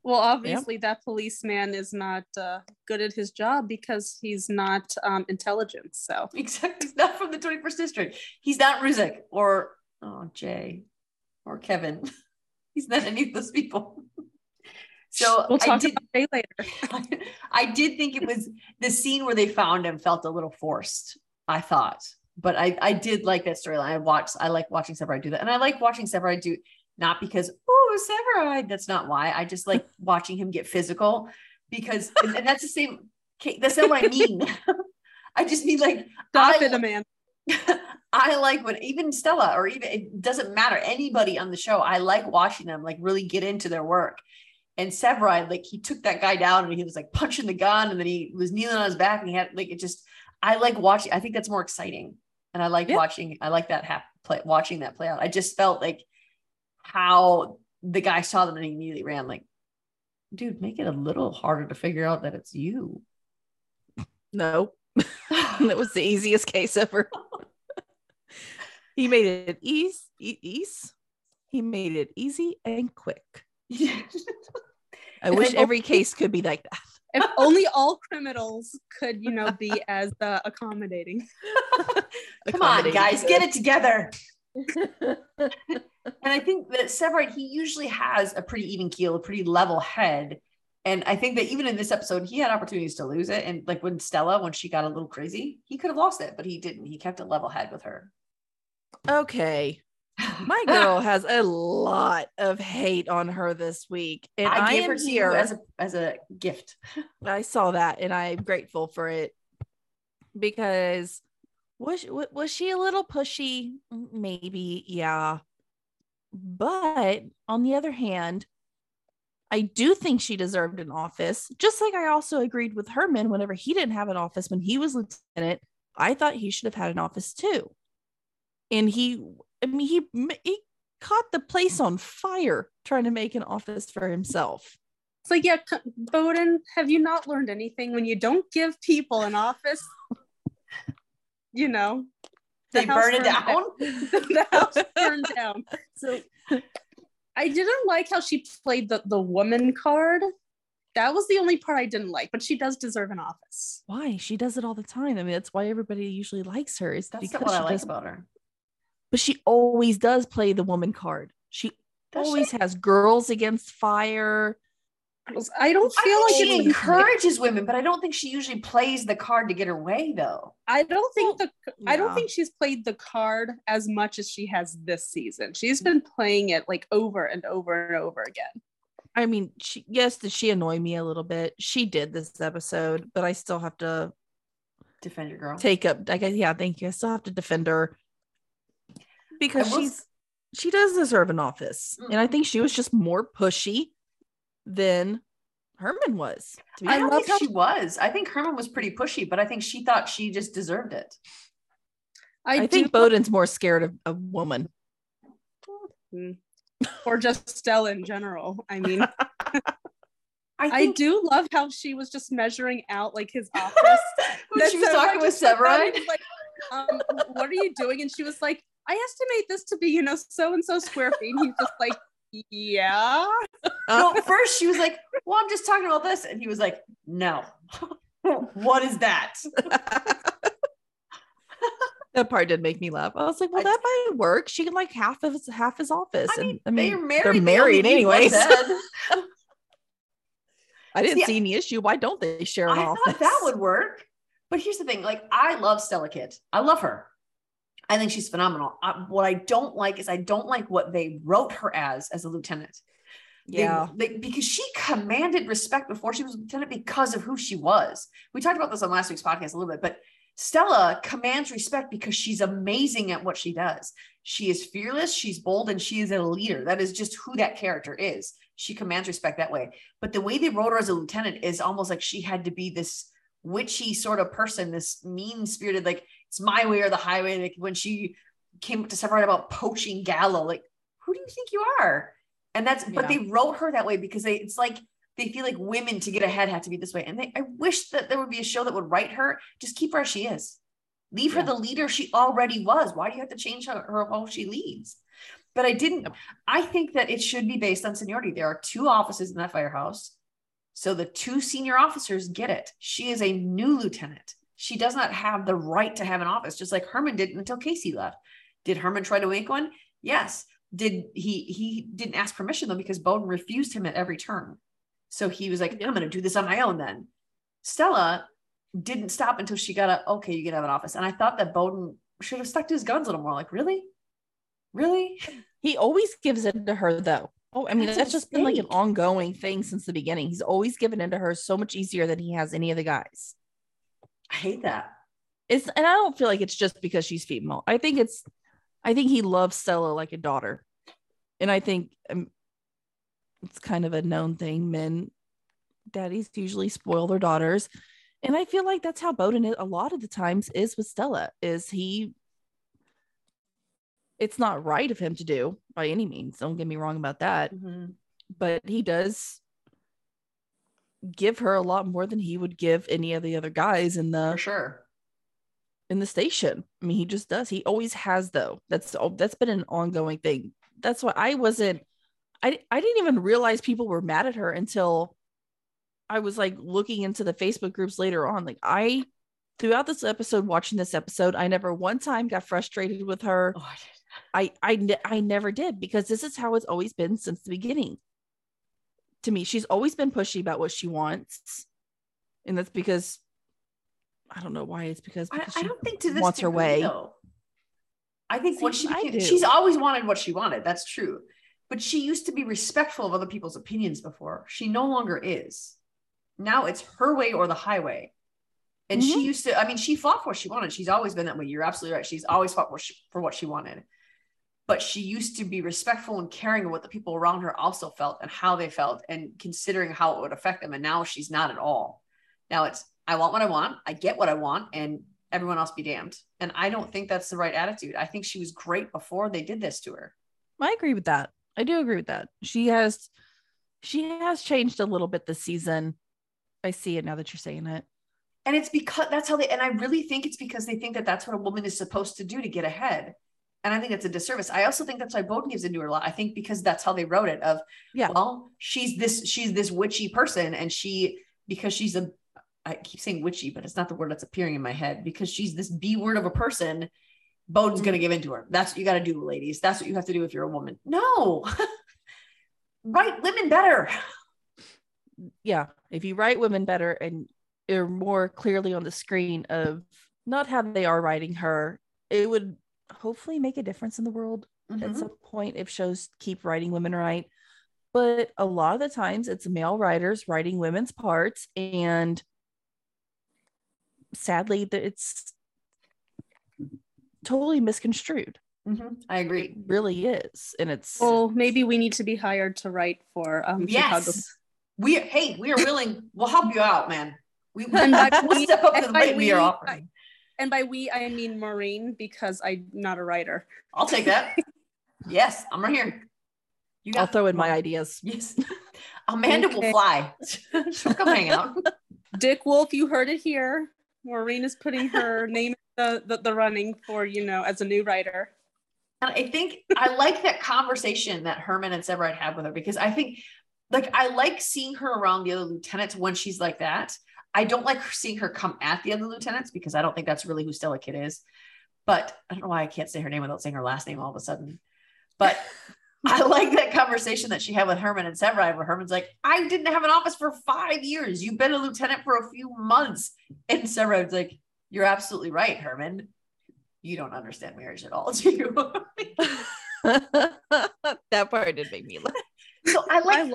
Well, obviously, that policeman is not uh, good at his job because he's not um, intelligent. So, Except he's not from the 21st district. He's not Ruzek or oh Jay or Kevin. He's not any of those people. So we'll I talk did, about later. I did think it was the scene where they found him felt a little forced. I thought, but I I did like that storyline. I watched. I like watching Severide do that, and I like watching Severide do not because oh Severide. That's not why. I just like watching him get physical because, and, and that's the same. That's not what I mean. I just mean like Stop I- it, Amanda. I like when even Stella or even it doesn't matter anybody on the show. I like watching them like really get into their work. And Severide, like he took that guy down and he was like punching the gun and then he was kneeling on his back and he had like it just I like watching. I think that's more exciting. And I like Yeah. watching, I like that hap- play watching that play out. I just felt like how the guy saw them and he immediately ran like, dude, make it a little harder to figure out that it's you. No. that was the easiest case ever. he made it easy, easy. He made it easy and quick. I wish every case could be like that. If only all criminals could, you know, be as uh, accommodating. Come on, guys, get it together. And I think that Severide, he usually has a pretty even keel, a pretty level head. And I think that even in this episode, he had opportunities to lose it. And like when Stella, when she got a little crazy, he could have lost it, but he didn't. He kept a level head with her. Okay. My girl has a lot of hate on her this week. And I, I gave her to you as a as a gift. I saw that and I'm grateful for it because was was she a little pushy? Maybe, yeah. But on the other hand, I do think she deserved an office, just like I also agreed with Herman whenever he didn't have an office when he was lieutenant. I thought he should have had an office too. And he, I mean, he he caught the place on fire trying to make an office for himself. It's like, yeah, Boden, have you not learned anything when you don't give people an office? You know, the They burn it burned down. the house burned down. So I didn't like how she played the, the woman card. That was the only part I didn't like, but she does deserve an office. Why? She does it all the time. I mean, that's why everybody usually likes her. Is That's because not what I she like does, about her. But she always does play the woman card. She Does always she? has girls against fire. I don't feel think like she it's encourages women, but I don't think she usually plays the card to get her way, though. I don't think the I don't think she's played the card as much as she has this season. She's been playing it like over and over and over again. I mean, she yes, did she annoy me a little bit? She did this episode, but I still have to Defend your girl. take up. I guess yeah, thank you. I still have to defend her because will she's she does deserve an office, and I think she was just more pushy than Herman was. To be I I don't love think how- she was. I think Herman was pretty pushy, but I think she thought she just deserved it. I, I, think Boden's more scared of a woman. or just Stella in general. I mean, I, I do love how she was just measuring out like his office. when That she was Severide talking with just looked at him Severide. Like, um, what are you doing? And she was like, I estimate this to be, you know, so and so square feet. And he's just like, yeah. No, first she was like, "Well, I'm just talking about this," and he was like, "No, what is that?" that part did make me laugh. I was like, well, I- that might work. She can like half of his half his office. I mean, and I mean, they're married. they're married only leave one anyways. I didn't See, see any issue. Why don't they share an office? I office? thought that would work. But here's the thing: like, I love Stella Kidd. I love her. I think she's phenomenal. Uh, what I don't like is I don't like what they wrote her as as a lieutenant. They- Yeah. they- because she commanded respect before she was a lieutenant because of who she was. We talked about this on last week's podcast a little bit, but Stella commands respect because she's amazing at what she does. She is fearless, she's bold, and she is a leader. That is just who that character is. She commands respect that way. But the way they wrote her as a lieutenant is almost like she had to be this witchy sort of person, this mean spirited, like it's my way or the highway. Like when she came up to Severide about poaching Gallo, like who do you think you are? And that's but they wrote her that way because they it's like they feel like women to get ahead have to be this way. And they I wish that there would be a show that would write her, just keep her as she is. Leave her the leader she already was. Why do you have to change her, her how she leads? But I didn't, I think that it should be based on seniority. There are two offices in that firehouse. So the two senior officers get it. She is a new lieutenant. She does not have the right to have an office, just like Herman didn't until Casey left. Did Herman try to make one? Yes. Did he he didn't ask permission though because Boden refused him at every turn. So he was like, I'm gonna do this on my own then. Stella didn't stop until she got a okay, you can have an office. And I thought that Boden should have stuck to his guns a little more. Like, really? Really? He always gives it to her though. Oh, I mean, That's that's, just been like an ongoing thing since the beginning. He's always given in to her so much easier than he has any of the guys. I hate that. It's and I don't feel like it's just because she's female. I think it's I think he loves Stella like a daughter. And I think um, it's kind of a known thing. Men daddies usually spoil their daughters. And I feel like that's how Boden is, a lot of the times is with Stella is he it's not right of him to do by any means. Don't get me wrong about that. But he does give her a lot more than he would give any of the other guys in the For sure. in the station. I mean, he just does. He always has though. That's oh, that's been an ongoing thing. That's why I wasn't. I I didn't even realize people were mad at her until I was like looking into the Facebook groups later on. Like I, throughout this episode, watching this episode, I never one time got frustrated with her. Oh, I. I I I never did because this is how it's always been since the beginning. To me, she's always been pushy about what she wants, and that's because I don't know why. It's because, I, because I she don't think to this wants her way. though. I think See, she I became, she's always wanted what she wanted. That's true. But she used to be respectful of other people's opinions before. She no longer is. Now it's her way or the highway. And she Mhm. used to, I mean, she fought for what she wanted. She's always been that way. You're absolutely right. She's always fought for, she, for what she wanted. But she used to be respectful and caring of what the people around her also felt and how they felt and considering how it would affect them. And now she's not at all. Now it's, I want what I want. I get what I want. And everyone else be damned. And I don't think that's the right attitude. I think she was great before they did this to her. I agree with that. I do agree with that. She has she has changed a little bit this season. I see it now that you're saying it. And it's because that's how they, and I really think it's because they think that that's what a woman is supposed to do to get ahead. And I think that's a disservice. I also think that's why Boden gives into her a lot. I think because that's how they wrote it of, Yeah. well, she's this, she's this witchy person. And she, because she's a, I keep saying witchy, but it's not the word that's appearing in my head because she's this B word of a person. Boden's going mm-hmm. to give into her. That's what you got to do, ladies. That's what you have to do if you're a woman. No, write women better. Yeah. If you write women better and are more clearly on the screen of not how they are writing her, it would hopefully make a difference in the world at Mhm. some point if shows keep writing women right. But a lot of the times it's male writers writing women's parts and sadly that it's totally misconstrued. Mhm. I agree. It really is. And it's Well, maybe we need to be hired to write for um, Chicago. Yes. We hey, we are willing. We'll help you out, man. We, we'll step up to and the by rate we are we, offering. And by we, I mean Maureen, because I'm not a writer. I'll take that. yes, I'm right here. You I'll throw in my ideas. Yes. Amanda will fly. She'll come hang out. Dick Wolf, you heard it here. Maureen is putting her name in the, the, the running for, you know, as a new writer. And I think I like that conversation that Herman and Severide had with her because I think, like, I like seeing her around the other lieutenants when she's like that. I don't like seeing her come at the other lieutenants because I don't think that's really who Stella Kidd is. But I don't know why I can't say her name without saying her last name all of a sudden. But I like that conversation that she had with Herman and Severide, where Herman's like, I didn't have an office for five years. You've been a lieutenant for a few months. And Severide's like, You're absolutely right, Herman. You don't understand marriage at all, do you? that part did make me laugh. so I like I love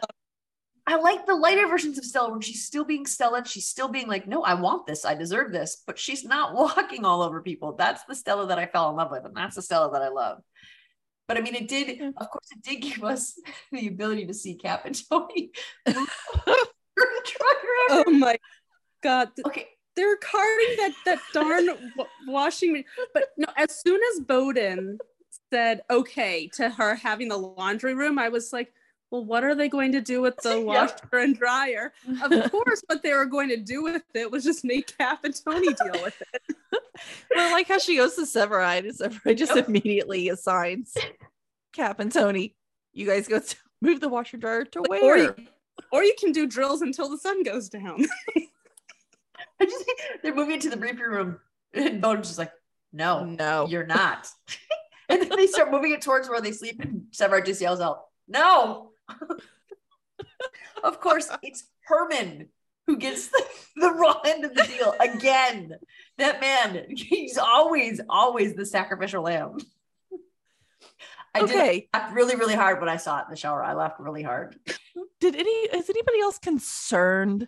I like the lighter versions of Stella when she's still being Stella and she's still being like, no, I want this, I deserve this, but she's not walking all over people. That's the Stella that I fell in love with, and that's the Stella that I love. But I mean, it did, mm. of course, it did give us the ability to see Capp and Tony. Oh my god, okay, they're carting that that darn washing machine. But no, as soon as Boden said okay to her having the laundry room, I was like, well, what are they going to do with the Yeah. washer and dryer? Of course, what they were going to do with it was just make Capp and Tony deal with it. Well, I like how she goes to Severide and Severide just Yep. immediately assigns Capp and Tony. You guys go to move the washer and dryer to Or where? you, or you can do drills until the sun goes down. I just they're moving into the briefing room, and Boden's just like, no, no. you're not. and then they start moving it towards where they sleep, and Severide just yells out, no. of course, it's Herman who gets the, the raw end of the deal again. That man, he's always, always the sacrificial lamb. I did okay. laugh really, really hard when I saw it in the shower. I laughed really hard. Did any is anybody else concerned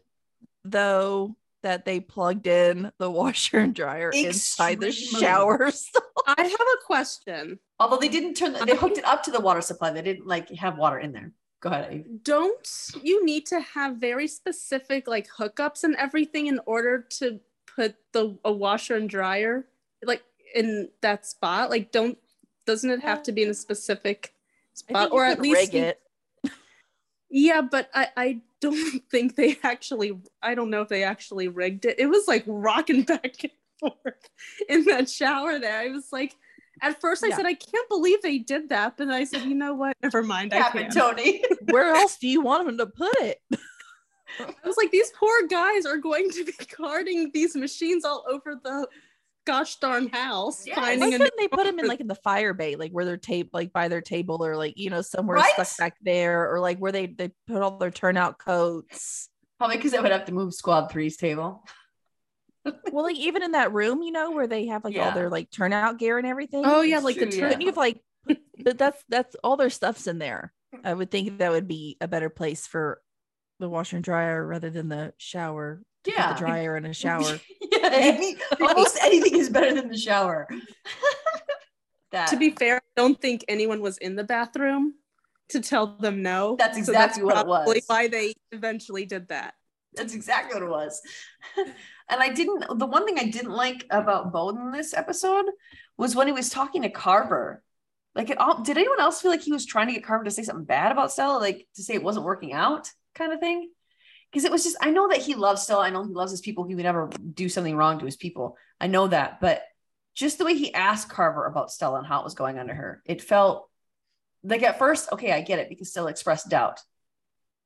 though that they plugged in the washer and dryer inside the Extremely. showers? I have a question. Although they didn't turn, they uh-huh. hooked it up to the water supply. They didn't like have water in there. Go ahead. Eve. Don't you need to have very specific like hookups and everything in order to put the a washer and dryer like in that spot? Like, don't doesn't it have to be in a specific spot or at least rig it. Yeah, but I, I don't think they actually, I don't know if they actually rigged it. It was like rocking back and forth in that shower there. I was like, at first I Yeah. said, I can't believe they did that. But then I said, you know what? Never mind. I Capp can. Tony. Where else do you want them to put it? I was like, these poor guys are going to be carting these machines all over the gosh darn house. Yes. Why Finding a couldn't they put them in like in the fire bay, like where they're taped, like by their table, or like you know somewhere Right? stuck back there, or like where they they put all their turnout coats. Probably because I would have to move Squad Three's table. Well, like even in that room, you know, where they have like all their like turnout gear and everything. Oh yeah, It's like the true, turn. Couldn't you have like, but that's that's all their stuff's in there. I would think that would be a better place for the washer and dryer rather than the shower. Yeah. the dryer and a shower. yeah, any, almost anything is better than the shower. that To be fair, I don't think anyone was in the bathroom to tell them no. That's exactly what it was. Why they eventually did that. That's exactly what it was. and I didn't. The one thing I didn't like about Boden this episode was when he was talking to Carver. Like, it all. Did anyone else feel like he was trying to get Carver to say something bad about Stella, like to say it wasn't working out, kind of thing? Because it was just. I know that he loves Stella. I know he loves his people. He would never do something wrong to his people. I know that, but just the way he asked Carver about Stella and how it was going under her, it felt like at first, okay, I get it because Stella expressed doubt.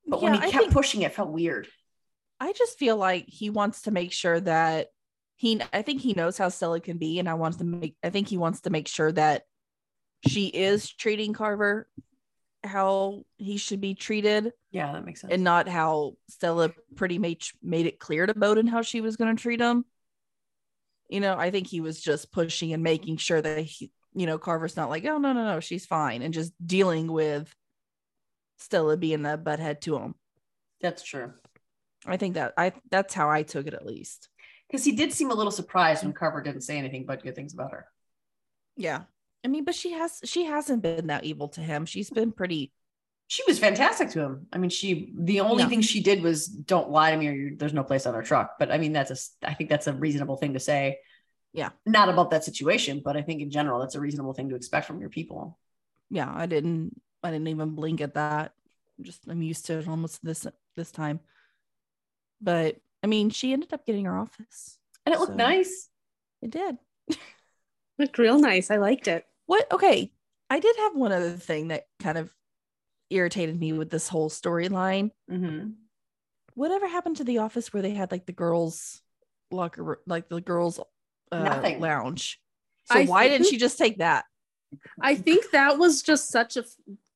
But when he I kept think- pushing it, it felt weird. I just feel like he wants to make sure that he I think he knows how Stella can be and I want to make I think he wants to make sure that she is treating Carver how he should be treated Yeah, that makes sense. and not how Stella pretty much made it clear to Boden how she was going to treat him. You know, I think he was just pushing and making sure that he, you know, Carver's not like, oh no, no, no, she's fine, and just dealing with Stella being the butthead to him. That's true. I think that I that's how I took it at least. Because he did seem a little surprised when mm-hmm. Carver didn't say anything but good things about her. Yeah. I mean, but she has she hasn't been that evil to him. She's been pretty She was fantastic to him. I mean, she the only Yeah. thing she did was don't lie to me or there's no place on our truck. But I mean, that's a I think that's a reasonable thing to say. Yeah. Not about that situation, but I think in general that's a reasonable thing to expect from your people. yeah, I didn't I didn't even blink at that. just I'm used to it almost this this time. But I mean, she ended up getting her office. And it looked nice. It did. Looked real nice. I liked it. What? Okay. I did have one other thing that kind of irritated me with this whole storyline. Mm-hmm. Whatever happened to the office where they had like the girls' locker, room, like the girls' uh, Nothing. lounge? So I why didn't she just take that? I think that was just such a.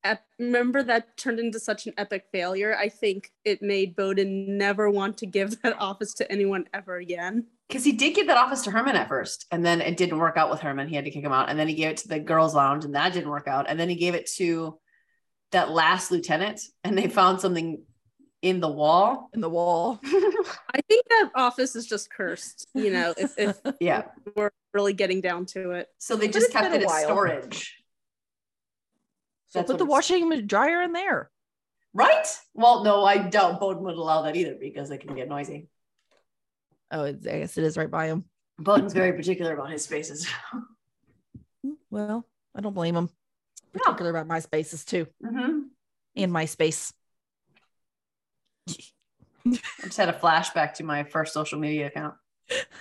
f- ep- Remember that turned into such an epic failure. I think it made Boden never want to give that office to anyone ever again. Because he did give that office to Herman at first, and then it didn't work out with Herman. He had to kick him out, and then he gave it to the girls' lounge, and that didn't work out. And then he gave it to that last lieutenant, and they found something in the wall. In the wall. I think that office is just cursed. You know, if, if yeah. we're really getting down to it. So they But just kept it in as while. storage. So That's put the washing dryer in there. Right? Well, no, I doubt Boden would allow that either because it can get noisy. Oh, it's, I guess it is right by him. Boden's very particular about his spaces. Well, I don't blame him. Particular about my spaces too, hmm and my space. I just had a flashback to my first social media account.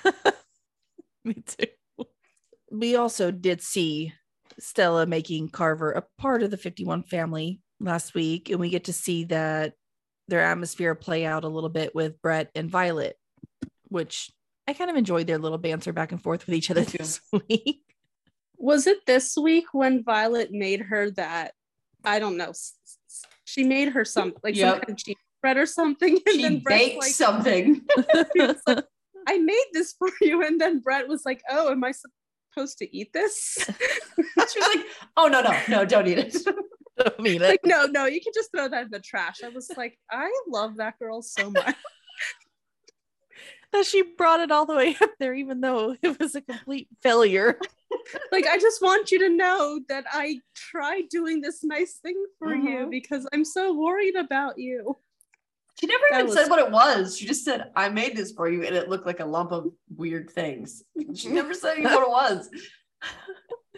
Me too. We also did see Stella making Carver a part of the 51 family last week, and we get to see that their atmosphere play out a little bit with Brett and Violet, which I kind of enjoyed their little banter back and forth with each other this week. Was it this week when Violet made her that? I don't know. s- s- She made her some like some Yep. kind of cheese bread or something, and She then Brett's baked like, something. like, "I made this for you," and then Brett was like, "Oh, am I supposed to eat this?" she was like, "Oh no, no, no, don't eat it." I mean, it. like, no, no, you can just throw that in the trash. I was like, I love that girl so much. that she brought it all the way up there, even though it was a complete failure. like, I just want you to know that I tried doing this nice thing for you Mhm. because I'm so worried about you. She never That even was- said what it was. She just said, "I made this for you," and it looked like a lump of weird things. She never said what it was.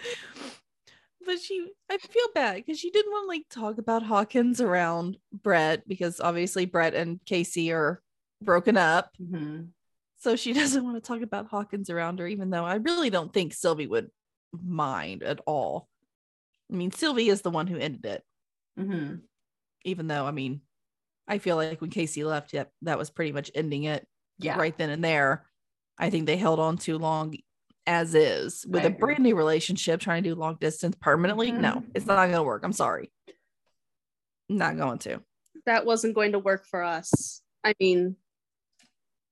but she I feel bad because she didn't want to like talk about Hawkins around Brett because obviously Brett and Casey are broken up. Mhm. So she doesn't want to talk about Hawkins around her, even though I really don't think Sylvie would mind at all. I mean, Sylvie is the one who ended it, Mhm. even though I mean, I feel like when Casey left, yep, that was pretty much ending it Yeah. right then and there. I think they held on too long as is with I a agree. brand new relationship trying to do long distance permanently. No, Mhm. it's not going to work. I'm sorry. Not going to. That wasn't going to work for us. I mean,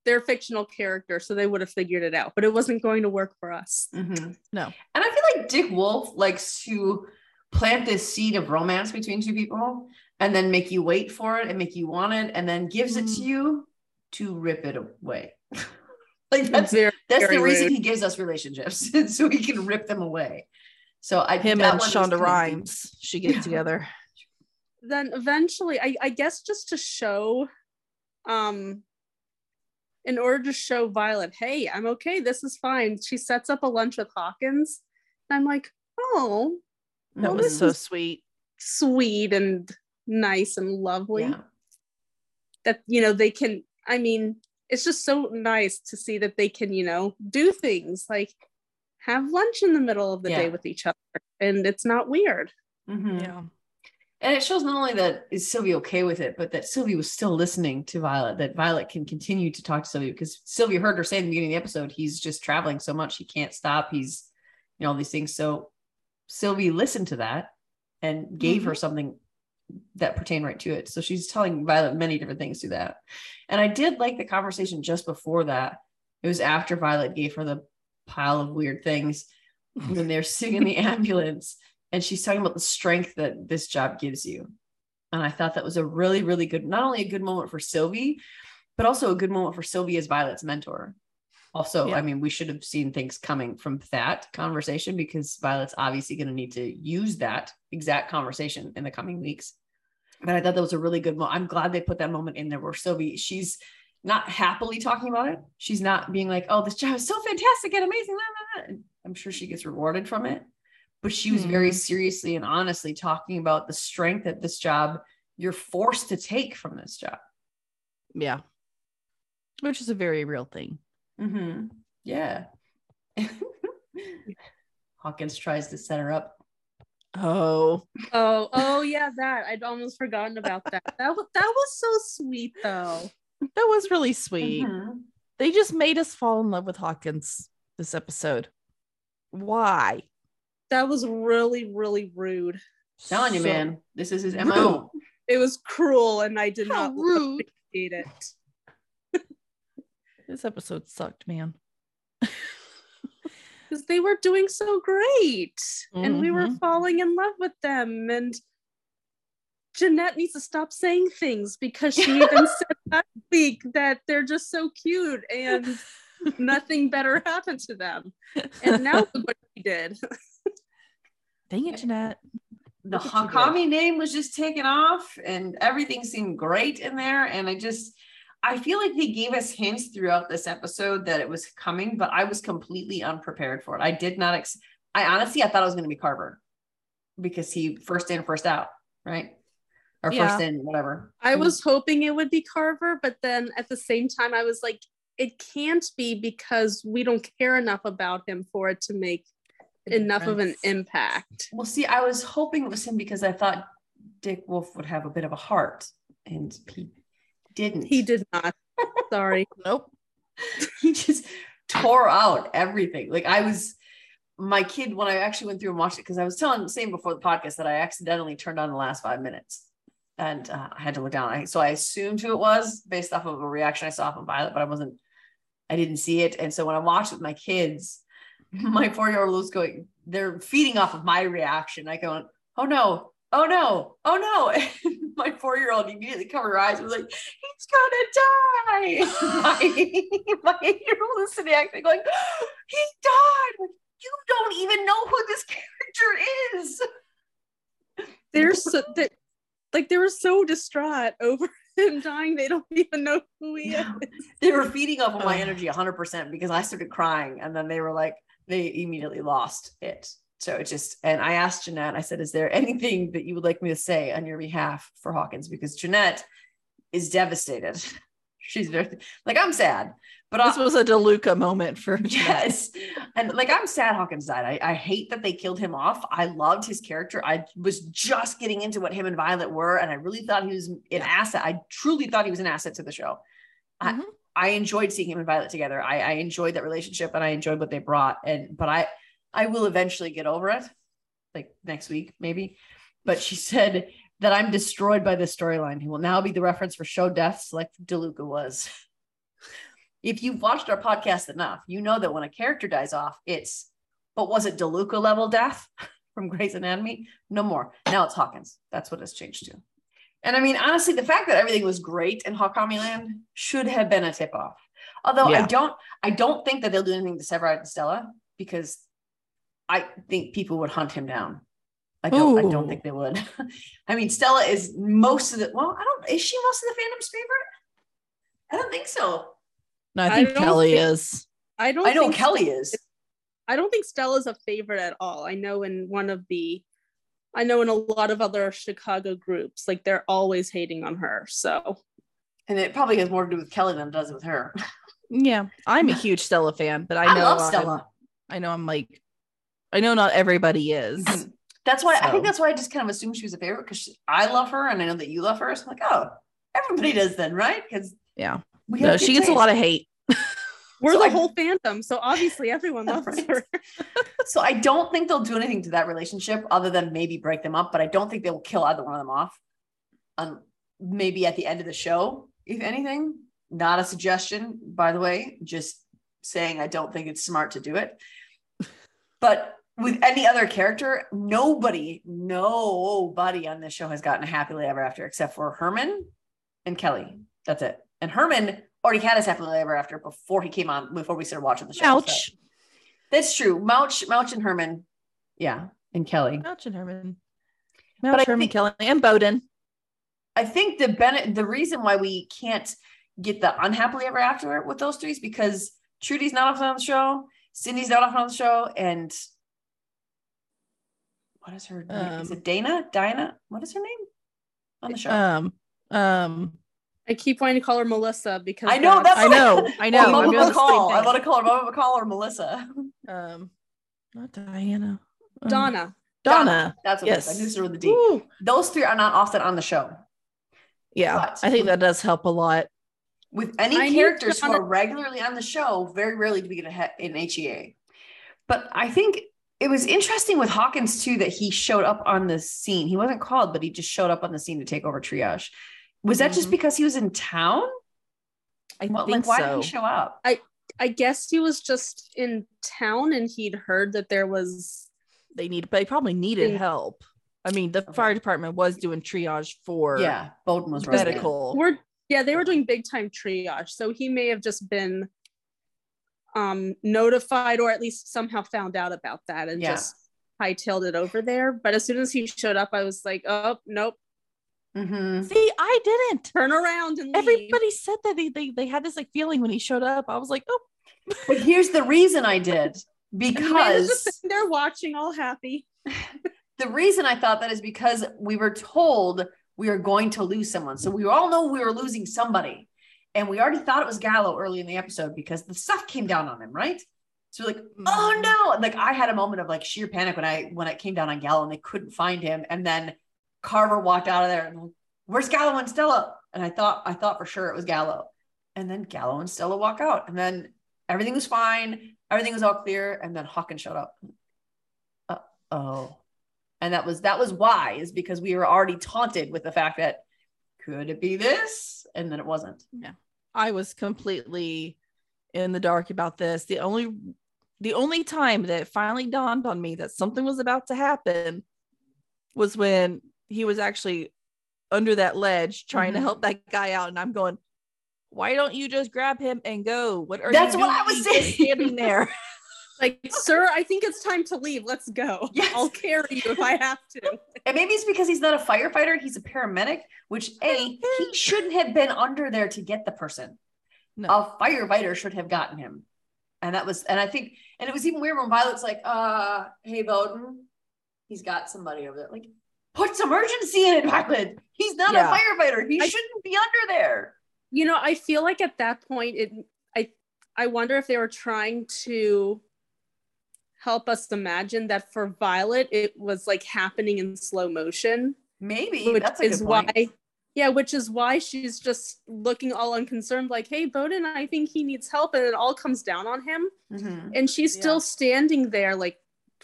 they're a fictional character, so they would have figured it out, but it wasn't going to work for us. Mhm. No. And I feel like Dick Wolf likes to plant this seed of romance between two people and then make you wait for it and make you want it and then gives it to Mm. you to rip it away. like that's Very, that's very the reason rude. he gives us relationships so he can rip them away. So I Him and Shonda connected. Rhimes should get Yeah. together. then eventually I, I guess just to show um in order to show violet hey i'm okay this is fine she sets up a lunch with hawkins and i'm like oh That Well, was this so is- sweet. sweet and nice and lovely Yeah. that you know they can i mean it's just so nice to see that they can you know do things like have lunch in the middle of the day with each other and it's not weird Mhm. Yeah. And it shows not only that is Sylvie okay with it, but that Sylvie was still listening to Violet, that Violet can continue to talk to Sylvie because Sylvie heard her say in the beginning of the episode, he's just traveling so much, he can't stop. He's, you know, all these things. So Sylvie listened to that and gave her something that pertain right to it. So she's telling Violet many different things through that. And I did like the conversation just before that. It was after Violet gave her the pile of weird things when they're sitting in the ambulance and she's talking about the strength that this job gives you. And I thought that was a really, really good, not only a good moment for Sylvie, but also a good moment for Sylvie as Violet's mentor. Also, Yeah. I mean, we should have seen things coming from that conversation because Violet's obviously going to need to use that exact conversation in the coming weeks. But I thought that was a really good moment. I'm glad they put that moment in there where Sylvie, she's not happily talking about it. She's not being like, oh, this job is so fantastic and amazing. blah, blah, blah." I'm sure she gets rewarded from it. But she was very seriously and honestly talking about the strength that this job you're forced to take from this job. Yeah. Which is a very real thing. Mm-hmm. Yeah. Hawkins tries to set her up. Oh. Oh, oh yeah, that I'd almost forgotten about that. That was that was so sweet though. That was really sweet. Mhm. They just made us fall in love with Hawkins this episode. Why? That was really, really rude. Telling you, man, this is his rude. MO. It was cruel and I did How not rude. appreciate it. This episode sucked, man. Because they were doing so great. And we were Mhm. falling in love with them. And Jeanette needs to stop saying things because she even said last week that they're just so cute and nothing better happened to them. And now look what she did. Dang it, Jeanette. The Look what you did. Hawkami name was just taken off, and everything seemed great in there. And I just, I feel like they gave us hints throughout this episode that it was coming, but I was completely unprepared for it. I did not. Ex- I honestly, I thought it was going to be Carver because he first in, first out, right? Or Yeah. first in, whatever. I hmm. was hoping it would be Carver, but then at the same time, I was like, it can't be because we don't care enough about him for it to make enough of an impact. Well, see, I was hoping it was him because I thought Dick Wolf would have a bit of a heart, and he didn't. He did not. Sorry. Nope. he just tore out everything. Like I was my kid when I actually went through and watched it because I was telling saying before the podcast that I accidentally turned on the last five minutes. And uh, I had to look down. I, so I assumed who it was based off of a reaction I saw from Violet, but I wasn't, I didn't see it. And so when I watched with my kids, my four-year-old was going, they're feeding off of my reaction. I go, oh no, oh no, oh no. And my four-year-old immediately covered her eyes and was like, he's gonna die. my my eight-year-old is sitting actually going, he died. Like, you don't even know who this character is. They're so they like they were so distraught over him dying. They don't even know who he is. They were feeding off of my energy 100% because I started crying and then they were like, they immediately lost it. So it just, and I asked Jeanette, I said, is there anything that you would like me to say on your behalf for Hawkins? Because Jeanette is devastated. She's very, like, I'm sad, but This I, was a DeLuca moment for. Yes. And like I'm sad Hawkins died. I, I hate that they killed him off. I loved his character. I was just getting into what him and Violet were, and I really thought he was an Yeah. asset. I truly thought he was an asset to the show. I, Mhm. I enjoyed seeing him and Violet together. I, I enjoyed that relationship and I enjoyed what they brought. And but I I will eventually get over it, like next week, maybe. But she said that I'm destroyed by this storyline. He will now be the reference for show deaths like DeLuca was. if you've watched our podcast enough, you know that when a character dies off, it's but was it DeLuca level death from Grey's Anatomy? No more. Now it's Hawkins. That's what it's changed to. And I mean, honestly, the fact that everything was great in Hawkami Land should have been a tip off. Although I don't, I don't think that they'll do anything to Severide and Stella because I think people would hunt him down. I don't. I don't think they would. I mean, Stella is most of the. Well, I don't. Is she most of the fandom's favorite? I don't think so. No, I I think don't Kelly think- is. I don't I know think Kelly is. I don't think Stella's a favorite at all. I know in one of the I know in a lot of other Chicago groups, like they're always hating on her. So And it probably has more to do with Kelly than it does with her. Yeah, I'm a huge Stella fan, but I I, know love I'm- Stella. I know I'm like, I know not everybody is. That's why I think that's why I just kind of assumed she was a favorite because I love her and I know that you love her. So I'm like, oh, everybody does then, right? Because Yeah, we no, she gets a lot of hate. we're So the I- whole fandom. So obviously everyone loves Right. her. so I don't think they'll do anything to that relationship other than maybe break them up, but I don't think they'll kill either one of them off. Um, maybe at the end of the show, if anything. Not a suggestion, by the way, just saying I don't think it's smart to do it. But with mm-hmm. any other character, nobody, nobody on this show has gotten a happily ever after except for Herman and Kelly. That's it. And Herman already had his happily ever after before he came on, before we started watching the show. So- Ouch. that's true. Mouch, Mouch, and Herman. Yeah, and Kelly. Mouch and Herman. Mouch, Herman, think- Kelly, and Boden. I think the ben- the reason why we can't get the unhappily ever after with those three is because Trudy's not often on the show, Cindy's not often on the show, and what is her name? is Um, it Dana? Dinah? What is her name? on the show. Um, um, I keep wanting to call her Melissa because I know that's I know, I know. Or I'm Mama doing the same McCall. I thing. want to call her Mama McCall or Melissa. Um, not Diana. Um, Donna. Donna. That's what it is. Yes. I knew it with a D. Woo. Those three are not often on the show. Yeah, But- I think that does help a lot. With any I characters who are regularly on the show, very rarely do we get a he- an HEA. But I think it was interesting with Hawkins too that he showed up on the scene. He wasn't called, but he just showed up on the scene to take over triage. Was that just Mhm. because he was in town? I Well, think like, why so. did he show up? I I guess he was just in town and he'd heard that there was they need, but they probably needed Yeah. help. I mean, the Okay. fire department was doing triage for Yeah, Boden was right. medical. we're yeah, they were doing big time triage. So he may have just been um notified or at least somehow found out about that and Yeah. just hightailed it over there. But as soon as he showed up, I was like, oh nope, Mm-hmm. See, I didn't. turn around and leave. Everybody said that they, they they had this like feeling when he showed up. I was like, oh, But here's the reason I did And Amanda's just because they're watching, all happy. the reason I thought that is because we were told we are going to lose someone. So we all know we were losing somebody. And we already thought it was Gallo early in the episode because the stuff came down on him, right? So we're like, oh Mhm. no. Like I had a moment of like sheer panic when I when it came down on Gallo and they couldn't find him. And then Carver walked out of there and where's Gallo and Stella? And I thought I thought for sure it was Gallo. And then Gallo and Stella walk out. And then everything was fine. Everything was all clear. And then Hawkins showed up. Uh oh. And that was that was why, is because we were already taunted with the fact that could it be this? And then it wasn't. I was completely in the dark about this. The only the only time that it finally dawned on me that something was about to happen was when he was actually under that ledge trying to Mhm. help that guy out and I'm going why don't you just grab him and go? What are you That's what I was saying. standing there? Like, sir, I think it's time to leave. Let's go. Yes. I'll carry you if I have to. And maybe it's because he's not a firefighter, he's a paramedic, which A, he shouldn't have been under there to get the person. No. A firefighter should have gotten him. And that was, and I think, and it was even weird when Violet's like, uh, hey Boden, he's got somebody over there. Like, put some urgency in it, Violet. He's not Yeah. a firefighter. He I- shouldn't be under there. You know, I feel like at that point, it I I wonder if they were trying to help us imagine that for Violet, it was like happening in slow motion, Maybe which that's a is good why. point. Yeah, which is why she's just looking all unconcerned, like, "Hey, Boden, I think he needs help," and it all comes down on him, Mhm. and she's Yeah. still standing there, like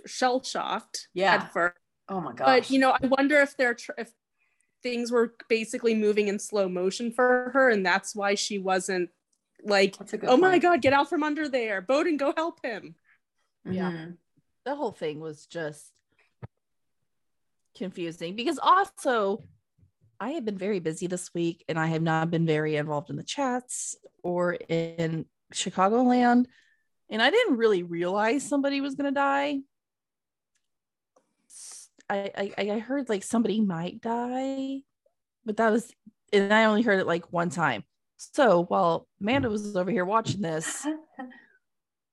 shell shocked Yeah. at first. Oh my gosh. But you know, I wonder if they're tr- if things were basically moving in slow motion for her, and that's why she wasn't like, that's a good "Oh my. God, get out from under there, Boden, go help him." Yeah. Mhm. the whole thing was just confusing because also I have been very busy this week and I have not been very involved in the chats or in Chicagoland. And I didn't really realize somebody was going to die. I, I I heard like somebody might die, but that was and I only heard it like one time. So while Amanda was over here watching this,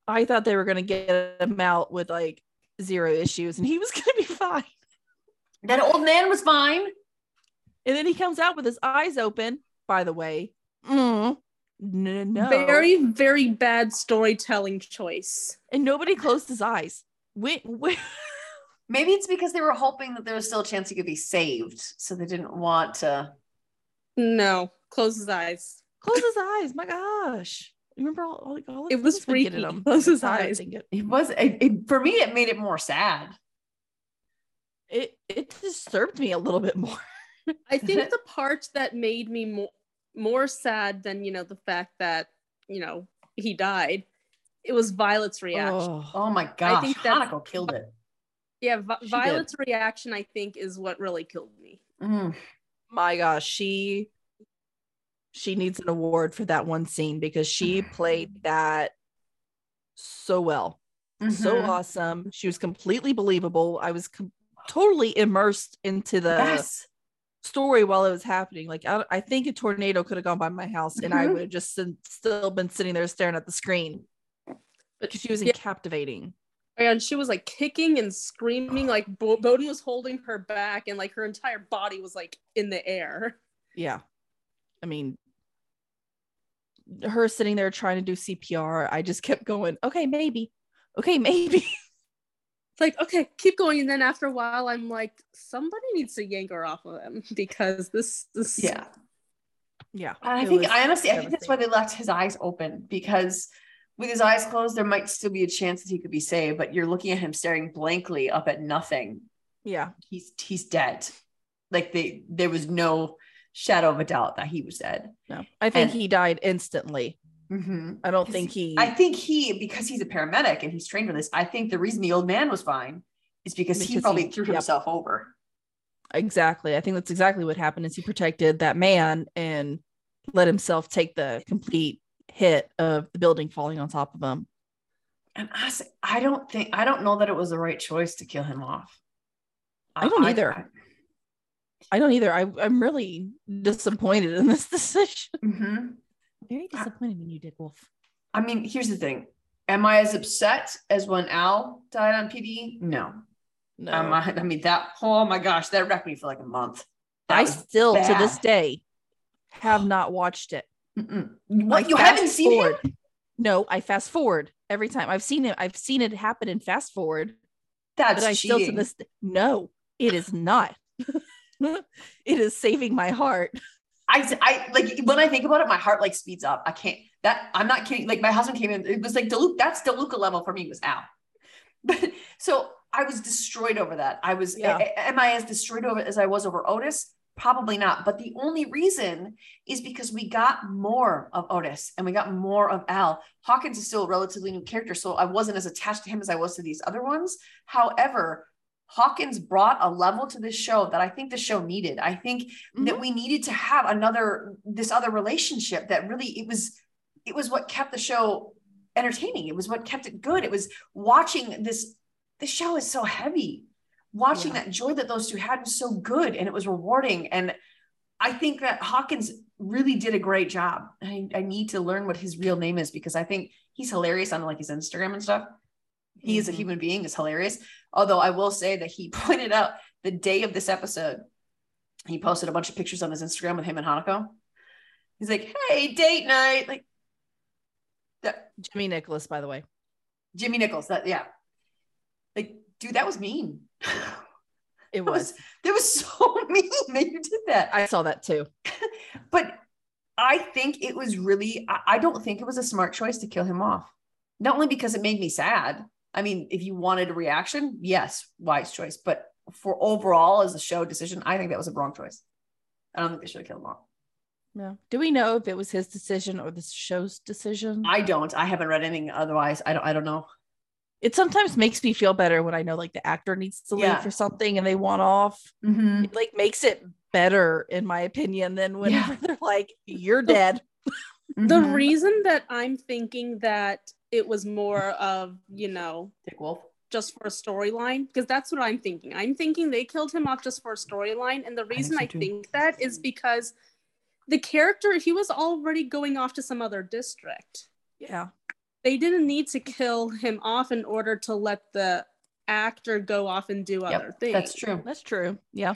I thought they were gonna get him out with like zero issues, and he was gonna be fine. That old man was fine. And then he comes out with his eyes open. By the way, mm, n- no, Very, very bad storytelling choice. and nobody closed his eyes. Wait, wait. Maybe it's because they were hoping that there was still a chance he could be saved, so they didn't want to. No, close his eyes. close his eyes. My gosh, remember all, all, all It was things we freaky. at him. Close his eyes. It, It was it, it- for me. It made it more sad. it it disturbed me a little bit more. I think the part that made me more more sad than you know the fact that you know he died, it was Violet's reaction. Oh, Oh my gosh, I think that's- Hanako killed it. Yeah, Vi- She did. Violet's reaction I think is what really killed me. Mm. my gosh, she she needs an award for that one scene because she played that so well. so Mhm. awesome. She was completely believable. I was com- totally immersed into the yes. story while it was happening. Like I, I think a tornado could have gone by my house and I Mhm. would have just sin- still been sitting there staring at the screen. But she was Yeah. captivating. And she was like kicking and screaming, like Bo- Boden was holding her back, and like her entire body was like in the air. Yeah. I mean, her sitting there trying to do CPR, I just kept going, okay, maybe. Okay, maybe. It's like, okay, keep going. And then after a while, I'm like, somebody needs to yank her off of him because this, this, Yeah. yeah. And I think I honestly I think that's why they left his eyes open because with his eyes closed, there might still be a chance that he could be saved, but you're looking at him staring blankly up at nothing. Yeah. He's he's dead. Like they there was no shadow of a doubt that he was dead. No. I think And- he died instantly. Mm-hmm. I don't think he I think he, because he's a paramedic and he's trained for this, I think the reason the old man was fine is because, he probably he- threw yep. himself over. exactly. I think that's exactly what happened is he protected that man and let himself take the complete hit of the building falling on top of him. And I, say, I don't think I don't know that it was the right choice to kill him off. I don't either. I don't either. I, I'm really disappointed in this decision. Mhm. Very disappointed in you, Dick Wolf. I mean, here's the thing. Am I as upset as when Al died on PD? No. No. Um, I, I mean that. Oh my gosh, that wrecked me for like a month. That I was still to this day have not watched it. Mm-mm. I What you haven't seen him? No, I fast forward every time. I've seen it. I've seen it happen in fast forward. That's but I still to cheating. this no, it is not. it is saving my heart. I, I like when I think about it, my heart like speeds up. I can't that I'm not kidding. Like my husband came in, it was like DeLuca, that's DeLuca level for me was Al. But so I was destroyed over that. I was Yeah. a- a- am I as destroyed over it as I was over Otis? Probably not. But the only reason is because we got more of Otis and we got more of Al. Hawkins is still a relatively new character, so I wasn't as attached to him as I was to these other ones. However, Hawkins brought a level to this show that I think the show needed. I think that mm-hmm. we needed to have another this other relationship that really it was it was what kept the show entertaining. It was what kept it good. It was watching this this show is so heavy. Watching Yeah. that joy that those two had was so good and it was rewarding. And I think that Hawkins really did a great job. I, I need to learn what his real name is because I think he's hilarious on like his Instagram and stuff. He is a Mhm. human being, is hilarious. Although I will say that he pointed out the day of this episode, he posted a bunch of pictures on his Instagram with him and Hanako. He's like, hey, date night. Like that Jimmy Nicholas, by the way. Jimmy Nichols. That yeah. Like, dude, that was mean. It was that was so mean that you did that. I saw that too. But I think it was really, I, I don't think it was a smart choice to kill him off. Not only because it made me sad. I mean, if you wanted a reaction, yes, wise choice. But for overall as a show decision, I think that was a wrong choice. I don't think they should have killed him off. No. Do we know if it was his decision or the show's decision? I don't. I haven't read anything otherwise. I don't. I don't know. it sometimes makes me feel better when I know like the actor needs to leave Yeah. for something and they want off. Mhm. It like makes it better, in my opinion, than whenever they're like, "You're dead." The Mhm. reason that I'm thinking that it was more of, you know, Dick Wolf. just for a storyline, because that's what I'm thinking. I'm thinking they killed him off just for a storyline. And the think reason so I think that is because the character, he was already going off to some other district. Yeah. They didn't need to kill him off in order to let the actor go off and do other things. that's true. That's true. Yeah.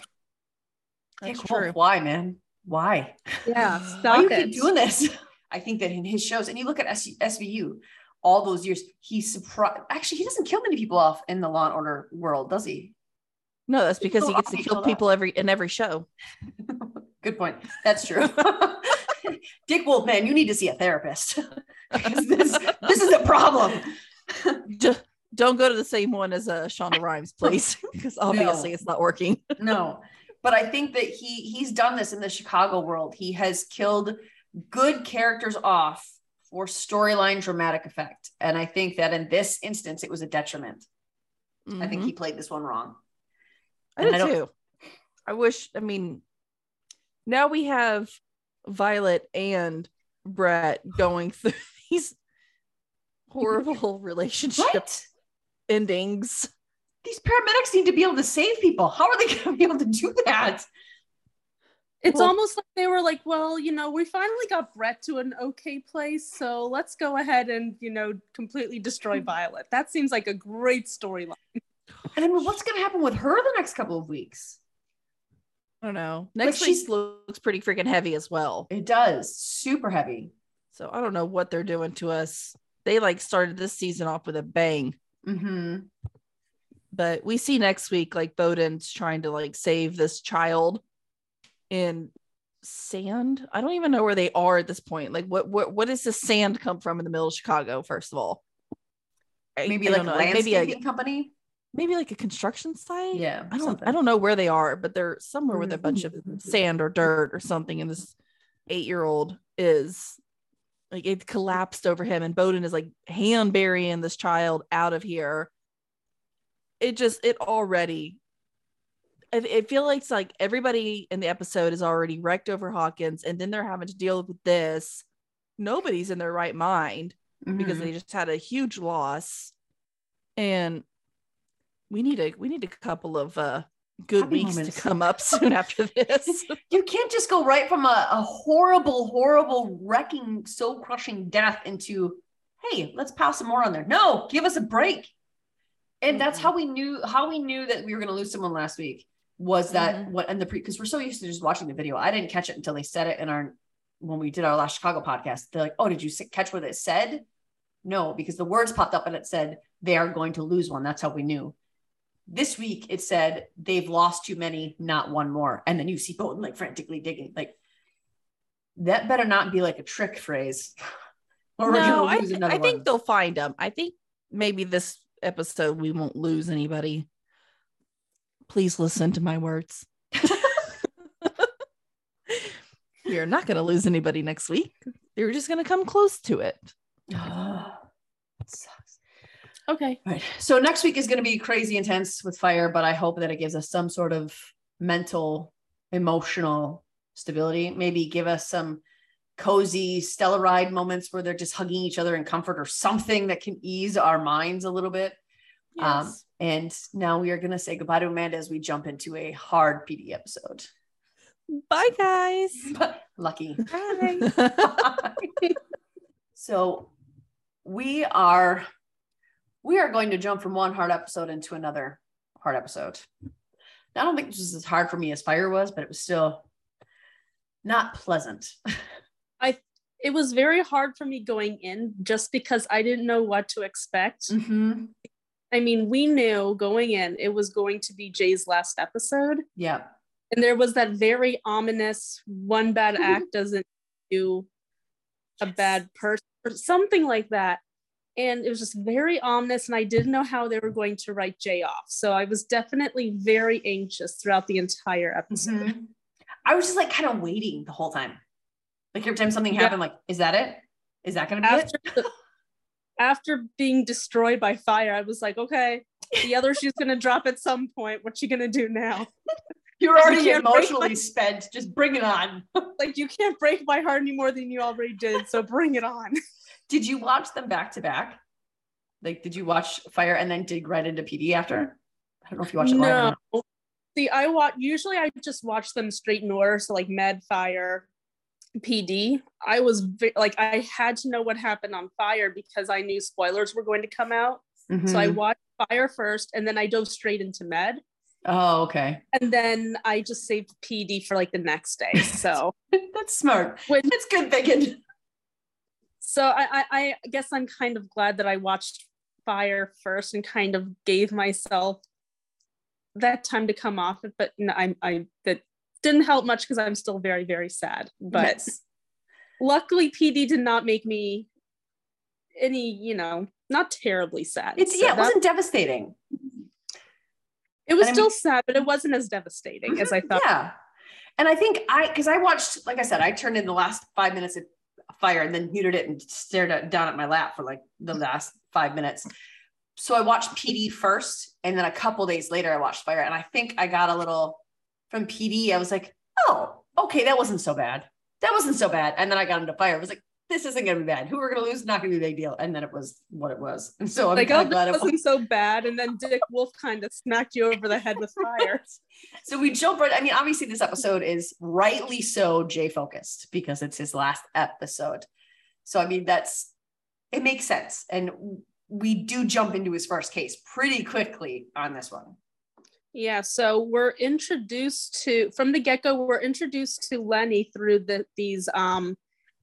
That's Dick true. Wolf. Why, man? Why? Yeah, Why stop you it. keep doing this? I think that in his shows, and you look at S- SVU, all those years, he's surprised. Actually, he doesn't kill many people off in the Law and Order world, does he? No, that's because he gets to kill people every in every show. Good point. That's true. Dick Wolf, man, you need to see a therapist. this, this is a problem. Just don't go to the same one as uh, Shonda Rhimes, please, because obviously No. it's not working. no but i think that he he's done this in the chicago world he has killed good characters off for storyline dramatic effect and i think that in this instance it was a detriment i think he mm-hmm. played this one wrong I and I too. I wish. I mean, now we have Violet and Brett going through these horrible relationship endings. these paramedics need to be able to save people how are they going to be able to do that It's Well- almost like they were like, well, you know, we finally got Brett to an okay place, so let's go ahead and, you know, completely destroy Violet. That seems like a great storyline. And I mean, what's going to happen with her the next couple of weeks? I don't know. Next she's- week looks pretty freaking heavy as well. It does. Super heavy. So I don't know what they're doing to us. They like started this season off with a bang. Mm-hmm. But we see next week like Boden's trying to like save this child in sand. I don't even know where they are at this point. Like what what what does the sand come from in the middle of Chicago, first of all? Maybe I like a maybe a, company. maybe like a construction site. Yeah. I don't something. I don't know where they are, but they're somewhere with a mm-hmm. bunch of sand or dirt or something. And this eight year old is like it collapsed over him, and Boden is like hand burying this child out of here. It just it already. I, I feel like it's like everybody in the episode is already wrecked over Hawkins, and then they're having to deal with this. Nobody's in their right mind because Mhm. they just had a huge loss and we need a we need a couple of uh good Happy weeks moments. to come up soon after this you can't just go right from a, a horrible, horrible, wrecking, soul crushing death into, hey, let's pass some more on there. No, give us a break. And that's Mhm. how we knew how we knew that we were going to lose someone last week was that Mhm. what and the pre because we're so used to just watching the video. I didn't catch it until they said it in our when we did our last Chicago podcast. They're like, "Oh, did you catch what it said?" No, because the words popped up and it said they are going to lose one. That's how we knew. This week it said they've lost too many, not one more. And then you see Boden like frantically digging. Like that better not be like a trick phrase. or we're no I, th- I think they'll find them i think maybe this episode we won't lose anybody please listen to my words we are not going to lose anybody next week they're just going to come close to oh ah. it Sucks. Okay. Right. So next week is going to be crazy intense with fire, but I hope that it gives us some sort of mental, emotional stability. Maybe give us some cozy Stellaride moments where they're just hugging each other in comfort or something that can ease our minds a little bit. Um, and now we are going to say goodbye to Amanda as we jump into a hard PD episode. bye guys Lucky. bye so we are we are going to jump from one hard episode into another hard episode. I don't think this was as hard for me as fire was, but it was still not pleasant. I it was very hard for me going in just because I didn't know what to expect. Mm-hmm. I mean, we knew going in it was going to be Jay's last episode. Yeah. And there was that very ominous one bad act doesn't do a Yes. bad person or something like that. And it was just very ominous, and I didn't know how they were going to write Jay off. So I was definitely very anxious throughout the entire episode. Mhm. I was just like kind of waiting the whole time. Like every time something Yeah. happened, like, is that it? Is that gonna be After, it? the- after being destroyed by fire, I was like, okay, the other shoe's gonna drop at some point. What's she gonna do now? You're already emotionally my- spent. Just bring it on. Like, you can't break my heart any more than you already did. So bring it on. Did you watch them back to back? Like, did you watch Fire and then dig right into PD after? I don't know if you watched it live. or no. not. See, I watch usually I just watch them straight in order. So like Med Fire, PD. I was ve- like I had to know what happened on Fire because I knew spoilers were going to come out. So I Mhm. watched Fire first, and then I dove straight into Med, oh, okay. and then I just saved PD for like the next day. So That's smart. When- That's good thinking. so I, I I guess I'm kind of glad that I watched Fire first and kind of gave myself that time to come off it. But no, I I that didn't help much because I'm still very very sad. But Yes. luckily PD did not make me any you know not terribly sad. It's So yeah, it that- wasn't devastating. it was and I still mean- sad, but it wasn't as devastating as I mm-hmm, thought. Yeah. And I think I because I watched, like I said, I turned in the last five minutes of fire and then muted it and stared at, down at my lap for like the last five minutes. So I watched PD first, and then a couple days later I watched Fire, and I think I got a little from PD. I was like, oh, okay, that wasn't so bad. That wasn't so bad. And then I got into Fire. I was like, this isn't gonna be bad. Who we're gonna lose, not gonna be a big deal. And then it was what it was. And so I'm like, oh, glad it was. wasn't so bad. And then Dick Wolf kind of smacked you over the head with fire. So we jump right. I mean, obviously, this episode is rightly so Jay focused because it's his last episode. So I mean, that's it makes sense, and we do jump into his first case pretty quickly on this one. Yeah, so we're introduced to from the get-go, we're introduced to Lenny through the these um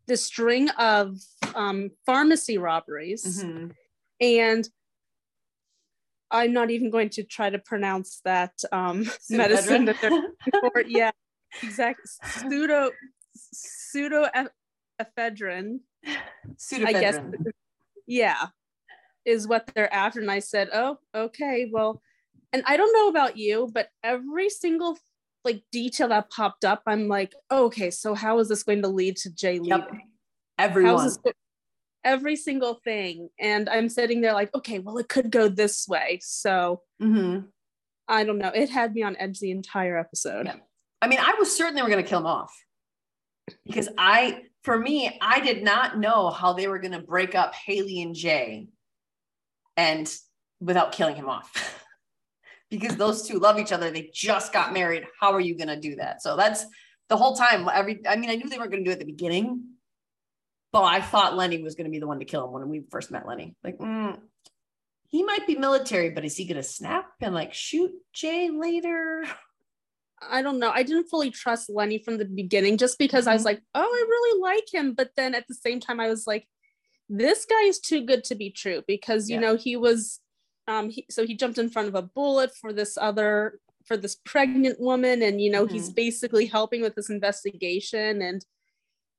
the string of um pharmacy robberies. Mhm. And I'm not even going to try to pronounce that um medicine that they're for. Yeah, exactly. Pseudo pseudo ephedrine. I guess yeah is what they're after and i said oh okay well and i don't know about you but every single like detail that popped up i'm like oh, okay so how is this going to lead to jay leaving Yep. Everyone. every single thing and i'm sitting there like okay well it could go this way so Mhm. i don't know it had me on edge the entire episode Yeah. I mean, I was certain they were going to kill him off because I, for me, I did not know how they were going to break up Haley and Jay and without killing him off. because those two love each other. They just got married. How are you going to do that? So that's the whole time. Every, I mean, I knew they weren't going to do it at the beginning, but I thought Lenny was going to be the one to kill him when we first met Lenny. Like, mm, he might be military, but is he going to snap and like shoot Jay later? I don't know. I didn't fully trust Lenny from the beginning just because I was Mhm. like, oh, I really like him. But then at the same time, I was like, this guy is too good to be true because, you Yeah. know, he was, um, he, so he jumped in front of a bullet for this other, for this pregnant woman. And, you know, he's basically helping with this investigation and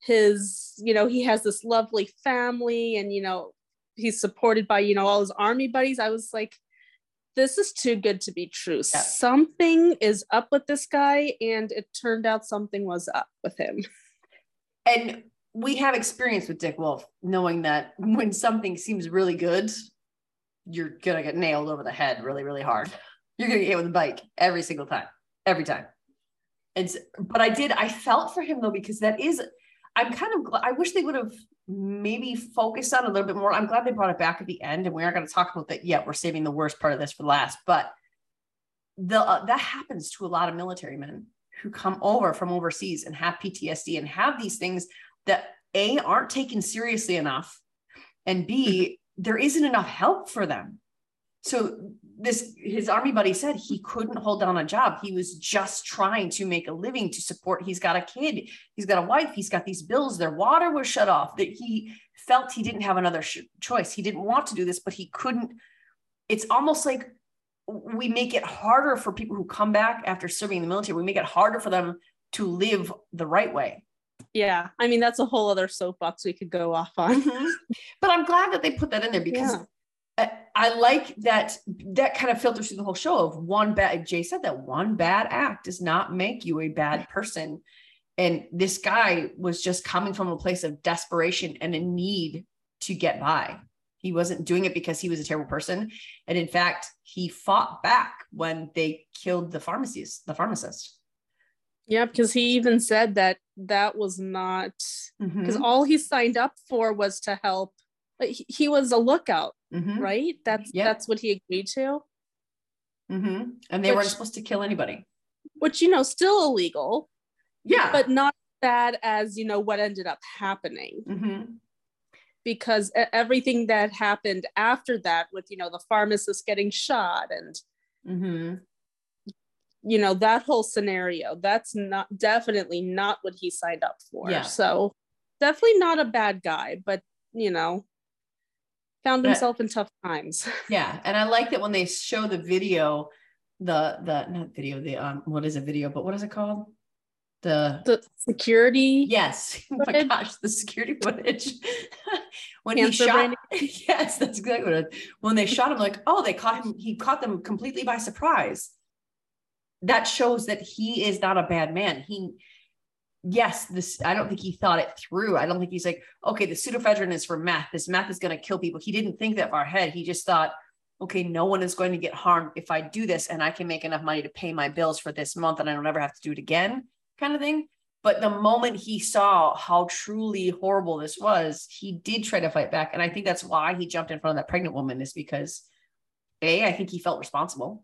his, you know, he has this lovely family and, you know, he's supported by, you know, all his army buddies. I was like, this is too good to be true. Yeah. Something is up with this guy, and it turned out something was up with him. and we have experience with Dick Wolf, knowing that when something seems really good, you're gonna get nailed over the head really, really hard. You're gonna get hit with a bike every single time, every time. And but I did, I felt for him though because that is, I'm kind of glad. I wish they would have maybe focused on a little bit more. I'm glad they brought it back at the end, and we aren't to talk about that yet. We're saving the worst part of this for last, but the uh, that happens to a lot of military men who come over from overseas and have PTSD and have these things that a aren't taken seriously enough, and b there isn't enough help for them. So this his army buddy said he couldn't hold down a job. He was just trying to make a living to support. He's got a kid, he's got a wife, he's got these bills. Their water was shut off. That he felt he didn't have another sh- choice. He didn't want to do this, but he couldn't. It's almost like we make it harder for people who come back after serving in the military. We make it harder for them to live the right way. Yeah, I mean that's a whole other soapbox we could go off on. Mm-hmm. But I'm glad that they put that in there because Yeah. I, I like that that kind of filters through the whole show of one bad Jay said that one bad act does not make you a bad person. And this guy was just coming from a place of desperation and a need to get by. He wasn't doing it because he was a terrible person. And in fact, he fought back when they killed the pharmacist, the pharmacist. Yeah, because he even said that that was not because Mhm, all he signed up for was to help. Like he, was a lookout, mhm, right? That's Yeah. that's what he agreed to. mhm. And they weren't supposed to kill anybody. Which you know, still illegal, Yeah. but not bad as you know what ended up happening. Mhm. because everything that happened after that with you know the pharmacist getting shot and Mhm. You know that whole scenario that's not definitely not what he signed up for Yeah. so definitely not a bad guy but you know found But- himself in tough times Yeah, and I like that when they show the video, the the not video, the um, what is a video? But what is it called? The the security yes, oh my gosh, the security footage. when Cancer he shot, yes, that's exactly what it. When they shot him, like, oh, they caught him. He caught them completely by surprise. That shows that he is not a bad man. He, yes, this. I don't think he thought it through. I don't think he's like, okay, the pseudoephedrine is for meth. This meth is going to kill people. He didn't think that far ahead. He just thought, okay, no one is going to get harmed if I do this, and I can make enough money to pay my bills for this month, and I don't ever have to do it again, kind of thing. But the moment he saw how truly horrible this was, he did try to fight back. And I think that's why he jumped in front of that pregnant woman, is because A, I think he felt responsible.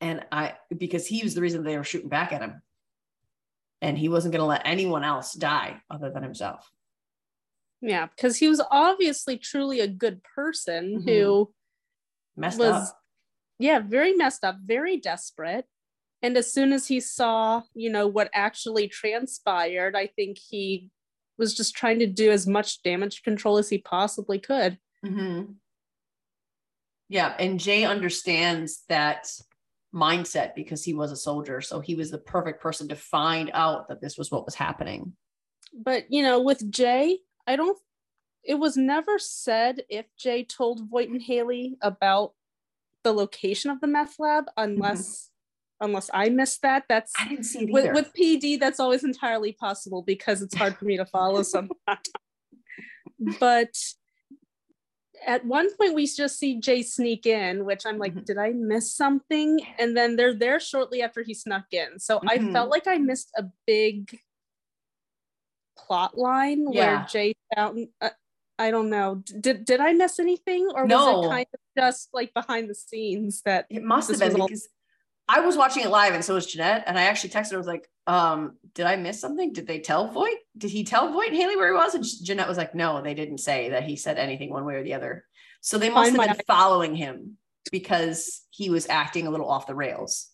And I, because he was the reason they were shooting back at him. And he wasn't going to let anyone else die other than himself. Yeah, because he was obviously truly a good person Mhm. who Messed was, up. yeah, very messed up, very desperate. And as soon as he saw, you know, what actually transpired, I think he was just trying to do as much damage control as he possibly could. Mhm. Yeah. And Jay understands that mindset because he was a soldier. So he was the perfect person to find out that this was what was happening. But, you know, with Jay, I don't, it was never said if Jay told Voight and Haley about the location of the meth lab unless mm-hmm. unless I missed that. That's I didn't see it with, with PD, that's always entirely possible because it's hard for me to follow sometimes. but at one point, we just see Jay sneak in, which I'm like, Mhm. did I miss something? And then they're there shortly after he snuck in. So I Mhm. felt like I missed a big plot line Yeah. where Jay found. Uh, I don't know. Did did I miss anything, or was it kind of just like behind the scenes that It must have been all- because I was watching it live and so was Jeanette. And I actually texted her, I was like, um, did I miss something? Did they tell Voight? Did he tell Voight and Haley where he was? And Jeanette was like, no, they didn't say that he said anything one way or the other. So they must have been following him because he was acting a little off the rails.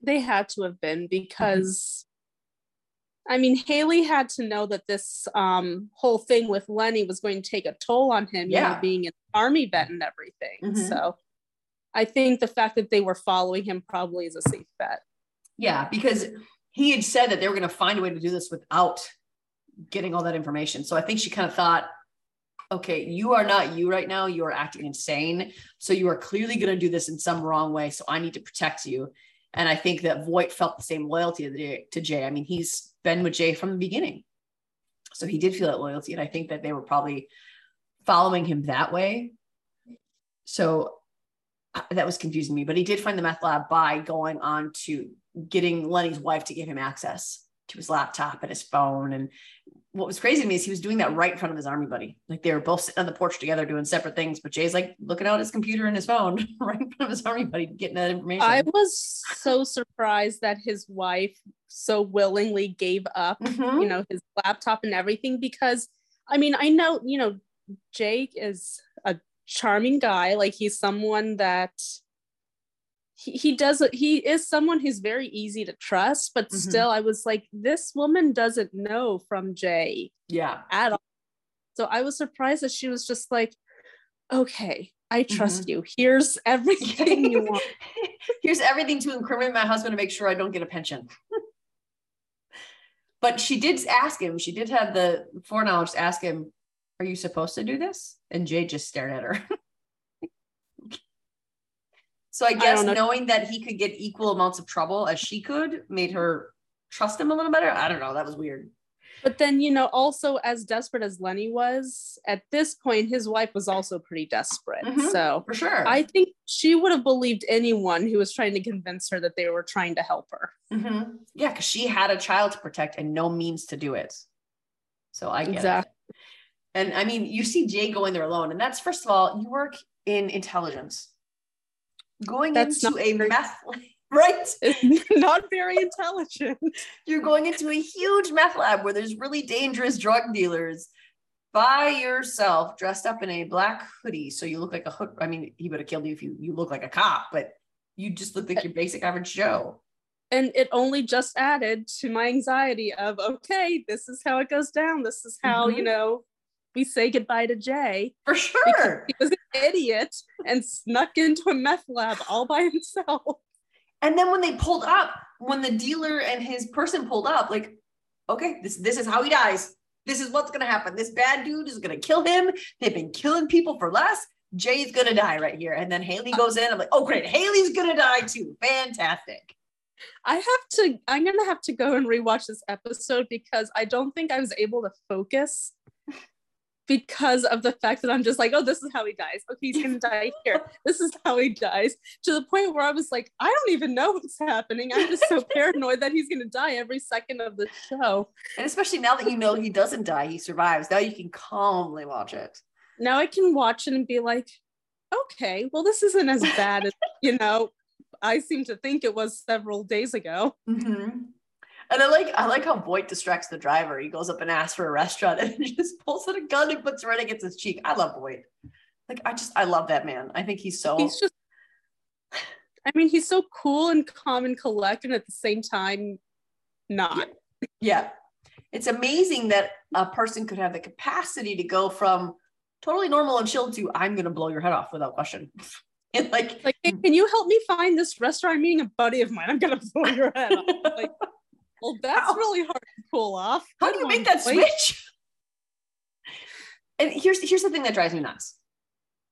they had to have Mm-hmm. been because I mean Haley had to know that this um whole thing with Lenny was going to take a toll on him, you Yeah. know, being an army vet and everything. Mhm. So I think the fact that they were following him probably is a safe bet. Yeah, because he had said that they were going to find a way to do this without getting all that information. So I think she kind of thought, okay, you are not you right now. You are acting insane. So you are clearly going to do this in some wrong way. So I need to protect you. And I think that Voight felt the same loyalty to Jay- I mean, he's been with Jay from the beginning. So he did feel that loyalty. And I think that they were probably following him that way. So uh, that was confusing me, but he did find the meth lab by going on to getting Lenny's wife to give him access to his laptop and his phone. And what was crazy to me is he was doing that right in front of his army buddy. Like they were both sitting on the porch together doing separate things, but Jay's like looking out his computer and his phone right in front of his army buddy, getting that information. I was so surprised that his wife so willingly gave up, Mhm. you know, his laptop and everything because I mean, I know, you know, Jake is a charming guy. Like he's someone that he, he does he is someone who's very easy to trust, but Mhm. still I was like, this woman doesn't know from Jay yeah. at all. So I was surprised that she was just like, okay, I trust you. Here's everything you want. Here's everything to incriminate my husband to make sure I don't get a pension. but she did ask him, she did have the foreknowledge to ask him, Are you supposed to do this? And Jay just stared at her. So I guess know. knowing that he could get equal amounts of trouble as she could made her trust him a little better. I don't know. That was weird. But then, you know, also as desperate as Lenny was, at this point, his wife was also pretty desperate. Mhm. So For sure. I think she would have believed anyone who was trying to convince her that they were trying to help her. Mhm. Yeah, because she had a child to protect and no means to do it. So I get Exactly. it. And I mean, you see Jay going there alone, and that's first of all, you work in intelligence. Going That's into a very- meth, right? Not very intelligent. You're going into a huge meth lab where there's really dangerous drug dealers by yourself, dressed up in a black hoodie. So you look like a hook I mean, he would have killed you if you you look like a cop, but you just look like your basic average Joe. And it only just added to my anxiety of, okay, this is how it goes down. This is how, you Mhm. know, we say goodbye to Jay. For sure. He was an idiot and snuck into a meth lab all by himself. And then when they pulled up, when the dealer and his person pulled up, like, okay, this this is how he dies. This is what's gonna happen. This bad dude is gonna kill him. They've been killing people for less. Jay's gonna die right here. And then Haley uh, goes in. I'm like, oh great, Haley's gonna die too. Fantastic. I have to, I'm going to have to go and rewatch this episode because I don't think I was able to focus because of the fact that I'm just like, oh, this is how he dies. Okay, he's gonna die here. This is how he dies. To the point where I was like, I don't even know what's happening. I'm just so paranoid that he's gonna die every second of the show. And especially now that you know he doesn't die, he survives. Now you can calmly watch it. Now I can watch it and be like, okay, well, this isn't as bad as you know. I seem to think it was several days ago. Mm-hmm. And I like I like how Voight distracts the driver. He goes up and asks for a restaurant and just pulls out a gun and puts it right against his cheek. I love Voight. Like I just I love that man. I think he's so He's just I mean, he's so cool and calm and collected at the same time not. yeah. It's amazing that a person could have the capacity to go from totally normal and chill to I'm gonna blow your head off without question. and like Like, hey, can you help me find this restaurant? I'm meeting a buddy of mine. I'm gonna blow your head off. Like, well, that's really hard to pull off. how Good do you one, make that switch? And here's here's the thing that drives me nuts.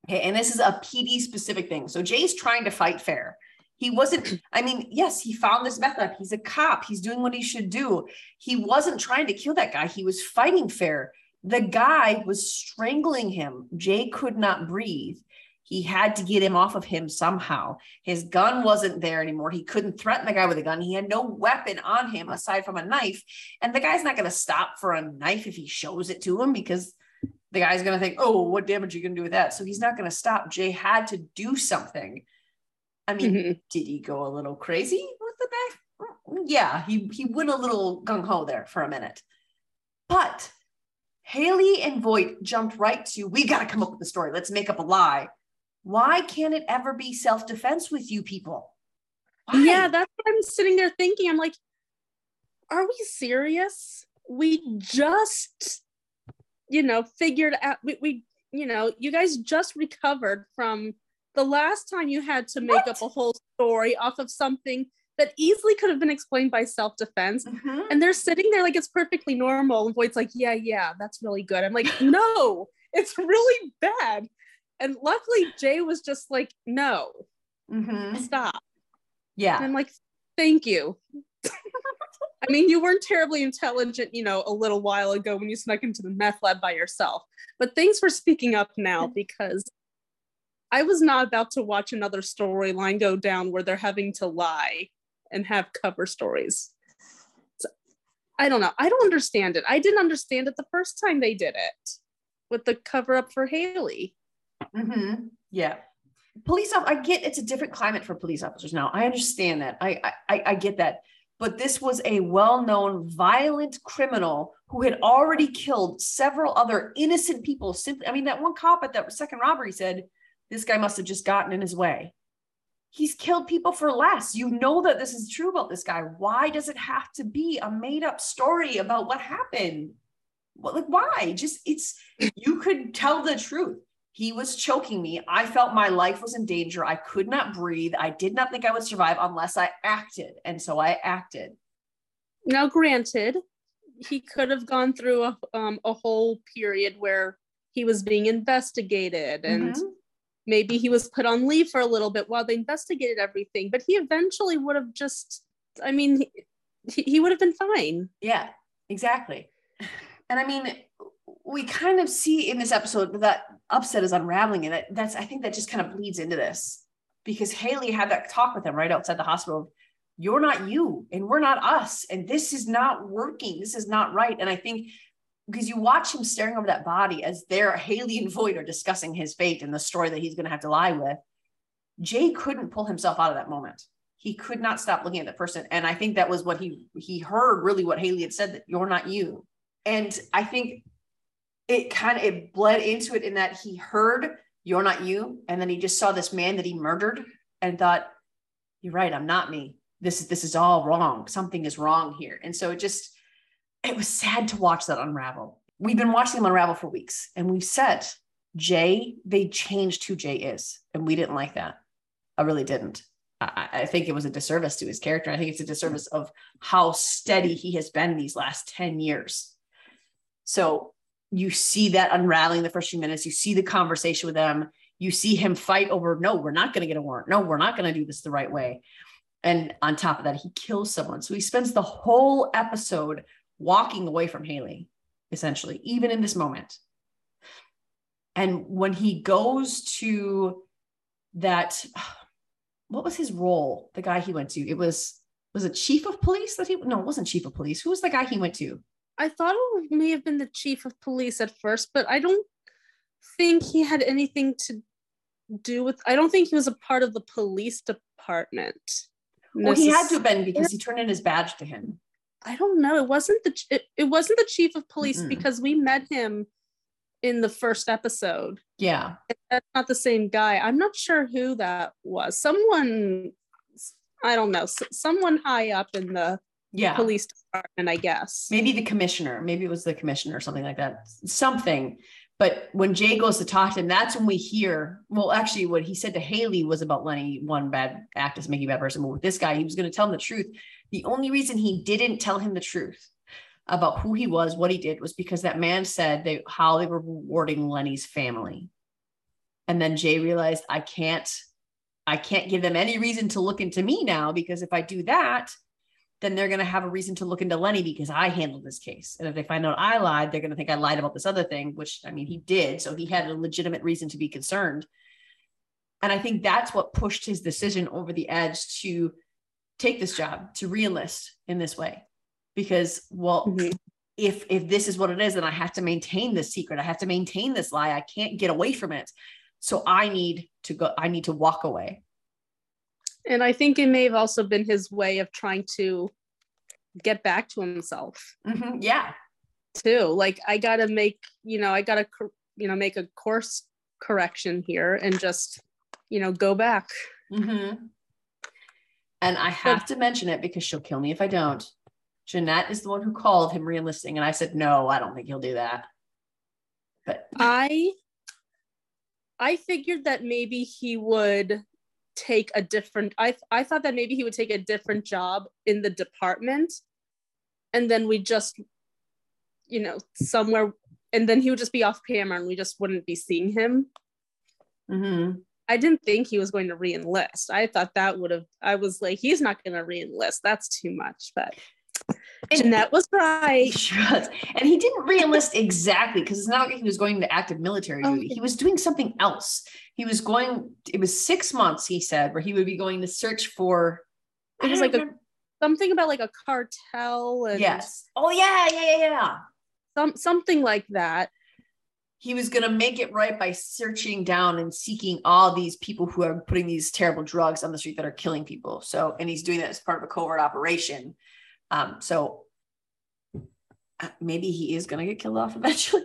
Okay, and this is a PD specific thing. So Jay's trying to fight fair. He wasn't, I mean, yes, he found this method. He's a cop. He's doing what he should do. He wasn't trying to kill that guy. He was fighting fair. The guy was strangling him. Jay could not breathe. He had to get him off of him somehow. His gun wasn't there anymore. He couldn't threaten the guy with a gun. He had no weapon on him aside from a knife. And the guy's not going to stop for a knife if he shows it to him because the guy's going to think, oh, what damage are you going to do with that? So he's not going to stop. Jay had to do something. I mean, Mhm. did he go a little crazy with the knife? Yeah, he, he went a little gung ho there for a minute. But Haley and Voight jumped right to, we got to come up with a story. Let's make up a lie. Why can't it ever be self defense with you people? Why? Yeah, that's what I'm sitting there thinking. I'm like, are we serious? We just, you know, figured out, we, we you know, you guys just recovered from the last time you had to make up a whole story off of something that easily could have been explained by self defense. Mhm. And they're sitting there like it's perfectly normal. And Voight's like, yeah, yeah, that's really good. I'm like, no, it's really bad. And luckily, Jay was just like, no, Mhm. stop. And Yeah. I'm like, thank you. I mean, you weren't terribly intelligent, you know, a little while ago when you snuck into the meth lab by yourself. But thanks for speaking up now because I was not about to watch another storyline go down where they're having to lie and have cover stories. So, I don't know. I don't understand it. I didn't understand it the first time they did it with the cover up for Haley. Hmm Yeah. Police off. I get it's a different climate for police officers now. I understand that. I I, I get that. But this was a well-known violent criminal who had already killed several other innocent people. Simply, I mean, that one cop at that second robbery said this guy must have just gotten in his way. He's killed people for less. You know that this is true about this guy. Why does it have to be a made-up story about what happened? What, like, why? Just it's you could tell the truth. He was choking me. I felt my life was in danger. I could not breathe. I did not think I would survive unless I acted. And so I acted. Now, granted, he could have gone through a, um, a whole period where he was being investigated and Mhm. maybe he was put on leave for a little bit while they investigated everything, but he eventually would have just, I mean, he, he would have been fine. Yeah, exactly. And I mean, we kind of see in this episode that Upstead is unraveling. And that- that's, I think that just kind of bleeds into this because Haley had that talk with him right outside the hospital. You're not you, and we're not us. And this is not working. This is not right. And I think because you watch him staring over that body as there, Haley and Voight are discussing his fate and the story that he's going to have to lie with. Jay couldn't pull himself out of that moment. He could not stop looking at the person. And I think that was what he he heard really what Haley had said that you're not you. And I think it kind of it bled into it in that he heard you're not you. And then he just saw this man that he murdered and thought, You're right, I'm not me. This is this is all wrong. Something is wrong here. And so it just it was sad to watch that unravel. We've been watching them unravel for weeks, and we've said Jay, they changed who Jay is, and we didn't like that. I really didn't. I, I think it was a disservice to his character. I think it's a disservice of how steady he has been these last 10 years. So you see that unraveling the first few minutes, you see the conversation with them, you see him fight over, no, we're not going to get a warrant. No, we're not going to do this the right way. And on top of that, he kills someone. So he spends the whole episode walking away from Haley, essentially, even in this moment. And when he goes to that, what was his role? The guy he went to, it was was it chief of police that he no, it wasn't chief of police. Who was the guy he went to? I thought it may have been the chief of police at first, but I don't think he had anything to do with. I don't think he was a part of the police department. Well, he had to have been because he turned in his badge to him. I don't know. It wasn't the it, it wasn't the chief of police Mm-mm. because we met him in the first episode. Yeah. That's not the same guy. I'm not sure who that was. Someone I don't know. Someone high up in the Yeah. police department, I guess. maybe the commissioner maybe it was the commissioner or something like that something but when jay goes to talk to him that's when we hear well actually what he said to haley was about lenny one bad act is making a bad person but with this guy he was going to tell him the truth the only reason he didn't tell him the truth about who he was what he did was because that man said they how they were rewarding lenny's family and then jay realized i can't i can't give them any reason to look into me now because if i do that then they're going to have a reason to look into Lenny because I handled this case. And if they find out I lied, they're going to think I lied about this other thing, which I mean, he did. So he had a legitimate reason to be concerned. And I think that's what pushed his decision over the edge to take this job, to reenlist in this way. Because, well, Mhm. if if this is what it is, then I have to maintain this secret. I have to maintain this lie. I can't get away from it. So I need to go, I need to walk away. And I think it may have also been his way of trying to get back to himself Mhm, Yeah. too. Like I gotta make, you know, I gotta, cor- you know, make a course correction here and just, you know, go back. Mm-hmm. And I have to mention it because she'll kill me if I don't. Jeanette is the one who called him reenlisting, and I said, no, I don't think he'll do that. But I, I figured that maybe he would take a different. I I thought that maybe he would take a different job in the department, and then we just, you know, somewhere, and then he would just be off camera, and we just wouldn't be seeing him. mhm. I didn't think he was going to re-enlist. I thought that would have. I was like, he's not going to re-enlist. That's too much. But And- Jeanette was right. was. And he didn't reenlist exactly because it's not like he was going to active military Oh, duty. yeah. He was doing something else. He was going, it was six months, he said, where he would be going to search for. It was like a- Something about like a cartel and yes. Oh, yeah, yeah, yeah, yeah. some something like that. he was going to make it right by searching down and seeking all these people who are putting these terrible drugs on the street that are killing people. So, and he's doing that as part of a covert operation. Um, so uh, maybe he is going to get killed off eventually.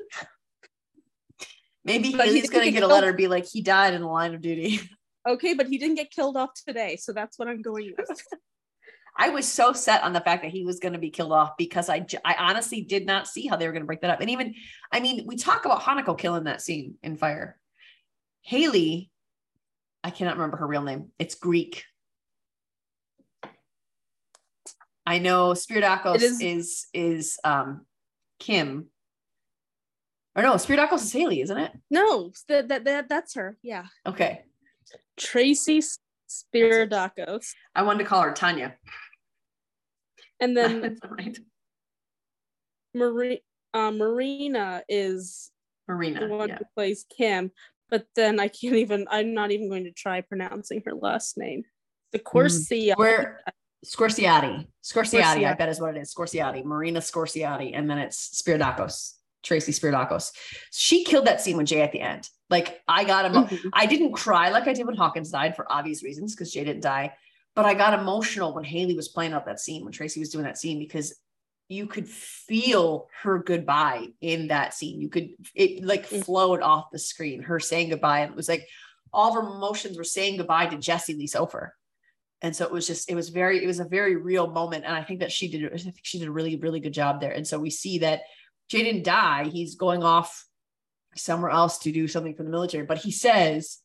maybe But he going to get a letter be like, he died in the line of duty. Okay, but he didn't get killed off today, so that's what I'm going with. I was so set on the fact that he was going to be killed off because I, I honestly did not see how they were going to break that up. And even, I mean, we talk about Hanako killing that scene in Fire. Haley, I cannot remember her real name. It's Greek. I know Spiridakos is, is- is um Kim. Or no, Spiridakos is Haley, isn't it? No, that that, that that's her. Yeah, Okay. Tracy Spiridakos, I wanted to call her Tanya. and then right. Marie, uh, Marina is Marina. the one yeah. who plays Kim. But then I can't even. I'm not even going to try pronouncing her last name. The Corsia. Where Squerciati. Squerciati, I bet is what it is. Squerciati, Marina Squerciati, and then it's Spiridakos, Tracy Spiridakos. She killed that scene with Jay at the end. Like I got him. Mhm. I didn't cry like I did when Hawkins died for obvious reasons because Jay didn't die, but I got emotional when Haley was playing out that scene when Tracy was doing that scene because you could feel her goodbye in that scene. You could it like Mm. flowed off the screen. Her saying goodbye, and it was like all of her emotions were saying goodbye to Jesse Lee Soffer. And so it was just, it was very, it was a very real moment. And I think that she did, I think she did a really, really good job there. And so we see that Jay didn't die. He's going off somewhere else to do something for the military, but he says,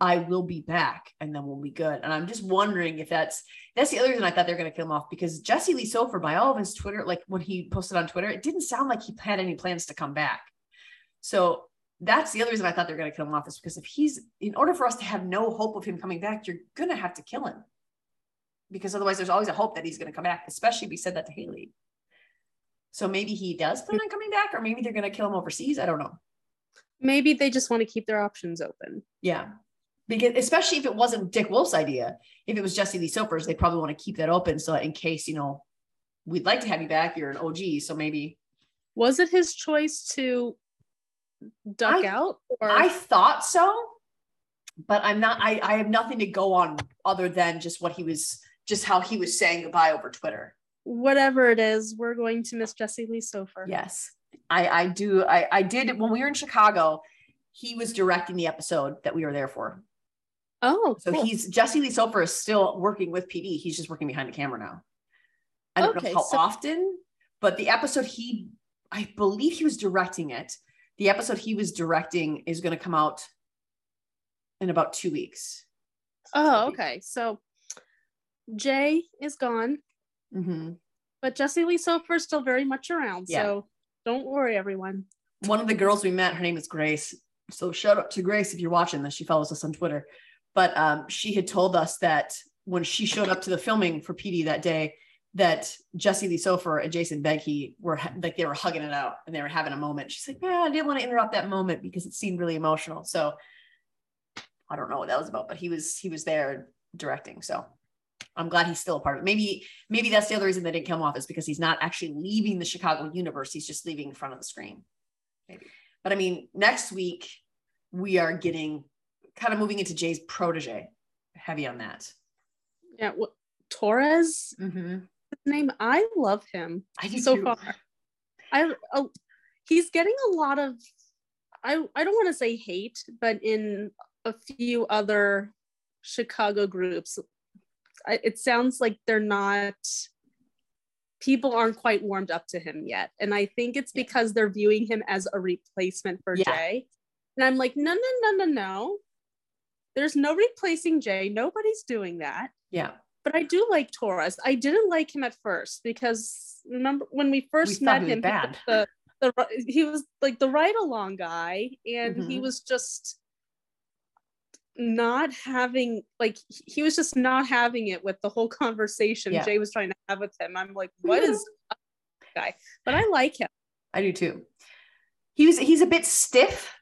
I will be back and then we'll be good. And I'm just wondering if that's, that's the other reason I thought they're going to kill him off because Jesse Lee Soffer, by all of his Twitter, like when he posted on Twitter, it didn't sound like he had any plans to come back. So that's the other reason I thought they're going to kill him off is because if he's, in order for us to have no hope of him coming back, you're going to have to kill him because otherwise there's always a hope that he's going to come back, especially if he said that to Haley. So maybe he does plan on coming back, or maybe they're going to kill him overseas. I don't know. Maybe they just want to keep their options open. Yeah. Because especially if it wasn't Dick Wolf's idea, if it was Jesse Lee Soffer's, they probably want to keep that open. So in case, you know, we'd like to have you back, you're an OG. So maybe Was it his choice to duck I- out? Or I thought so, but I'm not, I, I have nothing to go on other than just what he was, just how he was saying goodbye over Twitter. whatever it is, we're going to miss Jesse Lee Soffer. Yes. I, I do. I, I did when we were in Chicago, he was directing the episode that we were there for. Oh, So cool. he's Jesse Lee Soffer is still working with PD. He's just working behind the camera now. I don't Okay, know how so- often, but the episode he, I believe he was directing it. The episode he was directing is going to come out in about two weeks. Oh, okay. So Jay is gone, hmm but Jesse Lee Soffer is still very much around. Yeah. So don't worry, everyone. One of the girls we met, her name is Grace. So shout out to Grace if you're watching this. She follows us on Twitter. But um, she had told us that when she showed up to the filming for PD that day, that Jesse Lee Soffer and Jason Beghe were like they were hugging it out and they were having a moment. She's like, "Yeah, I didn't want to interrupt that moment because it seemed really emotional." So I don't know what that was about, but he was he was there directing. So I'm glad he's still a part of it. Maybe maybe that's the other reason they didn't come off is because he's not actually leaving the Chicago universe. He's just leaving in front of the screen. Maybe. But I mean, next week we are getting kind of moving into Jay's protege. Heavy on that. Yeah. What, Torres Mm-hmm. name. I love him I do so too. far. I uh, he's getting a lot of I I don't want to say hate, but in a few other Chicago groups, it sounds like they're not people aren't quite warmed up to him yet, and I think it's because they're viewing him as a replacement for Yeah. Jay. And I'm like, no, no, no, no, no. There's no replacing Jay. Nobody's doing that Yeah. but I do like Torres. I didn't like him at first because remember when we first thought met he him, he bad. was the, the he was like the ride along guy, and he Mhm. was just not having like he was just not having it with the whole conversation Yeah. Jay was trying to have with him. I'm like, what is up with this guy? But I like him. I do too. He was he's a bit stiff,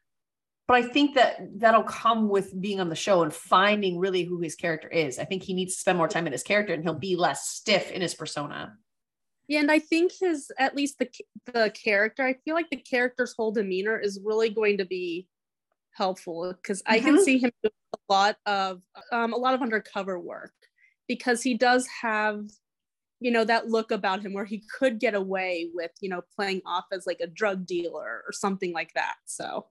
but I think that that'll come with being on the show and finding really who his character is. I think he needs to spend more time in his character and he'll be less stiff in his persona. Yeah, and I think his at least the the character. I feel like the character's whole demeanor is really going to be helpful because I can Mhm. see him do a lot of um, a lot of undercover work because he does have you know that look about him where he could get away with you know playing off as like a drug dealer or something like that. So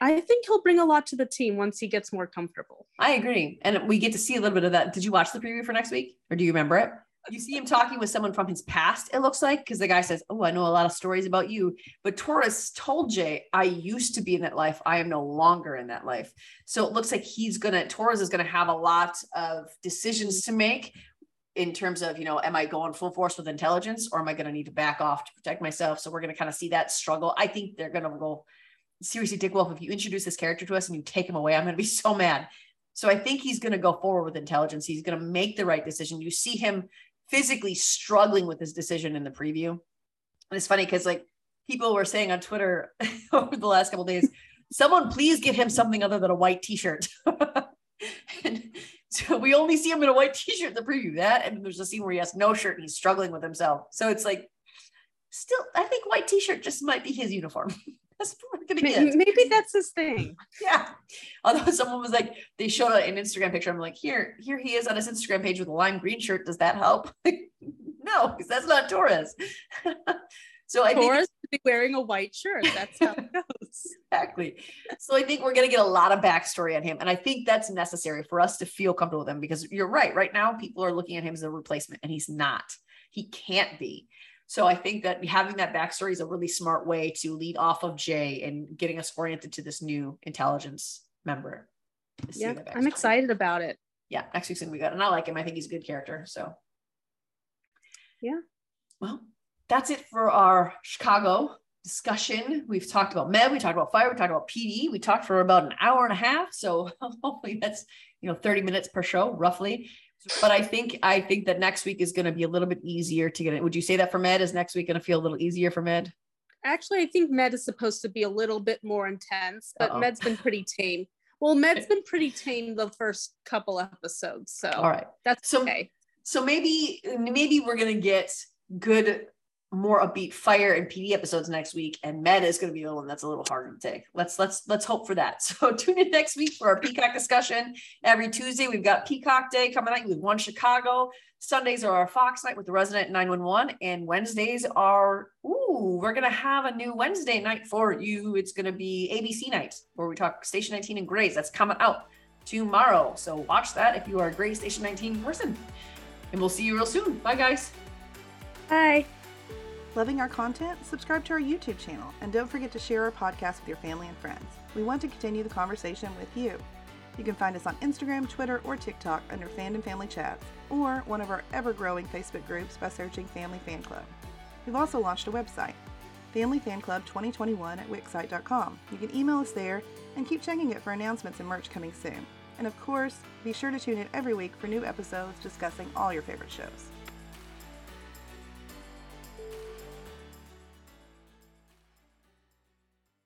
I think he'll bring a lot to the team once he gets more comfortable. I agree. And we get to see a little bit of that. Did you watch the preview for next week? Or do you remember it? You see him talking with someone from his past, it looks like, because the guy says, Oh, I know a lot of stories about you. But Torres told Jay, I used to be in that life. I am no longer in that life. So it looks like he's gonna, Torres is gonna have a lot of decisions to make in terms of, you know, am I going full force with intelligence or am I gonna need to back off to protect myself? So we're gonna kind of see that struggle. I think they're gonna go, seriously, Dick Wolf, if you introduce this character to us and you take him away, I'm gonna be so mad. So I think he's going to go forward with intelligence. He's going to make the right decision. You see him physically struggling with his decision in the preview. And it's funny because like people were saying on Twitter over the last couple days, someone please give him something other than a white t-shirt. and so we only see him in a white t-shirt in the preview. That and there's a scene where he has no shirt and he's struggling with himself. So it's like still, I think white t-shirt just might be his uniform. That's what we're gonna May- get. Maybe that's his thing. Yeah. Although someone was like, they showed an Instagram picture. I'm like, here, here he is on his Instagram page with a lime green shirt. Does that help? no, because that's not Torres. so I think Torres should be wearing a white shirt. That's how it goes. exactly. So I think we're gonna get a lot of backstory on him. And I think that's necessary for us to feel comfortable with him because you're right. Right now, people are looking at him as a replacement, and he's not. He can't be. So I think that having that backstory is a really smart way to lead off of Jay and getting us oriented to this new intelligence member. Yeah, I'm excited about it. Yeah, next week's gonna be good. And I like him. I think he's a good character. So Yeah. Well, that's it for our Chicago discussion. We've talked about med, we talked about fire, we talked about PD, we talked for about an hour and a half. So hopefully that's you know 30 minutes per show, roughly. But I think I think that next week is going to be a little bit easier to get it. Would you say that for med? Is next week going to feel a little easier for med? Actually, I think Med is supposed to be a little bit more intense, but Uh-oh. Med's been pretty tame. Well, Med's been pretty tame the first couple episodes, so All right. that's So- okay. So maybe maybe we're gonna get good, more upbeat fire and PD episodes next week, and Med is gonna be the one that's a little harder to take. Let's let's let's hope for that. So tune in next week for our Peacock discussion. Every Tuesday we've got Peacock Day coming out with One Chicago. Sundays are our Fox night with the resident 911, and Wednesdays are ooh, we're gonna have a new Wednesday night for you. It's gonna be ABC night where we talk Station 19 and Grey's. That's coming out tomorrow. So watch that if you are a Gray Station 19 person. And we'll see you real soon. Bye, guys. Bye. Loving our content? Subscribe to our YouTube channel and don't forget to share our podcast with your family and friends. We want to continue the conversation with you. You can find us on Instagram, Twitter, or TikTok under Fandom Family Chats, or one of our ever growing Facebook groups by searching Family Fan Club. We've also launched a website, Family Fan Club 2021 at Wixsite.com. You can email us there and keep checking it for announcements and merch coming soon. And of course, be sure to tune in every week for new episodes discussing all your favorite shows.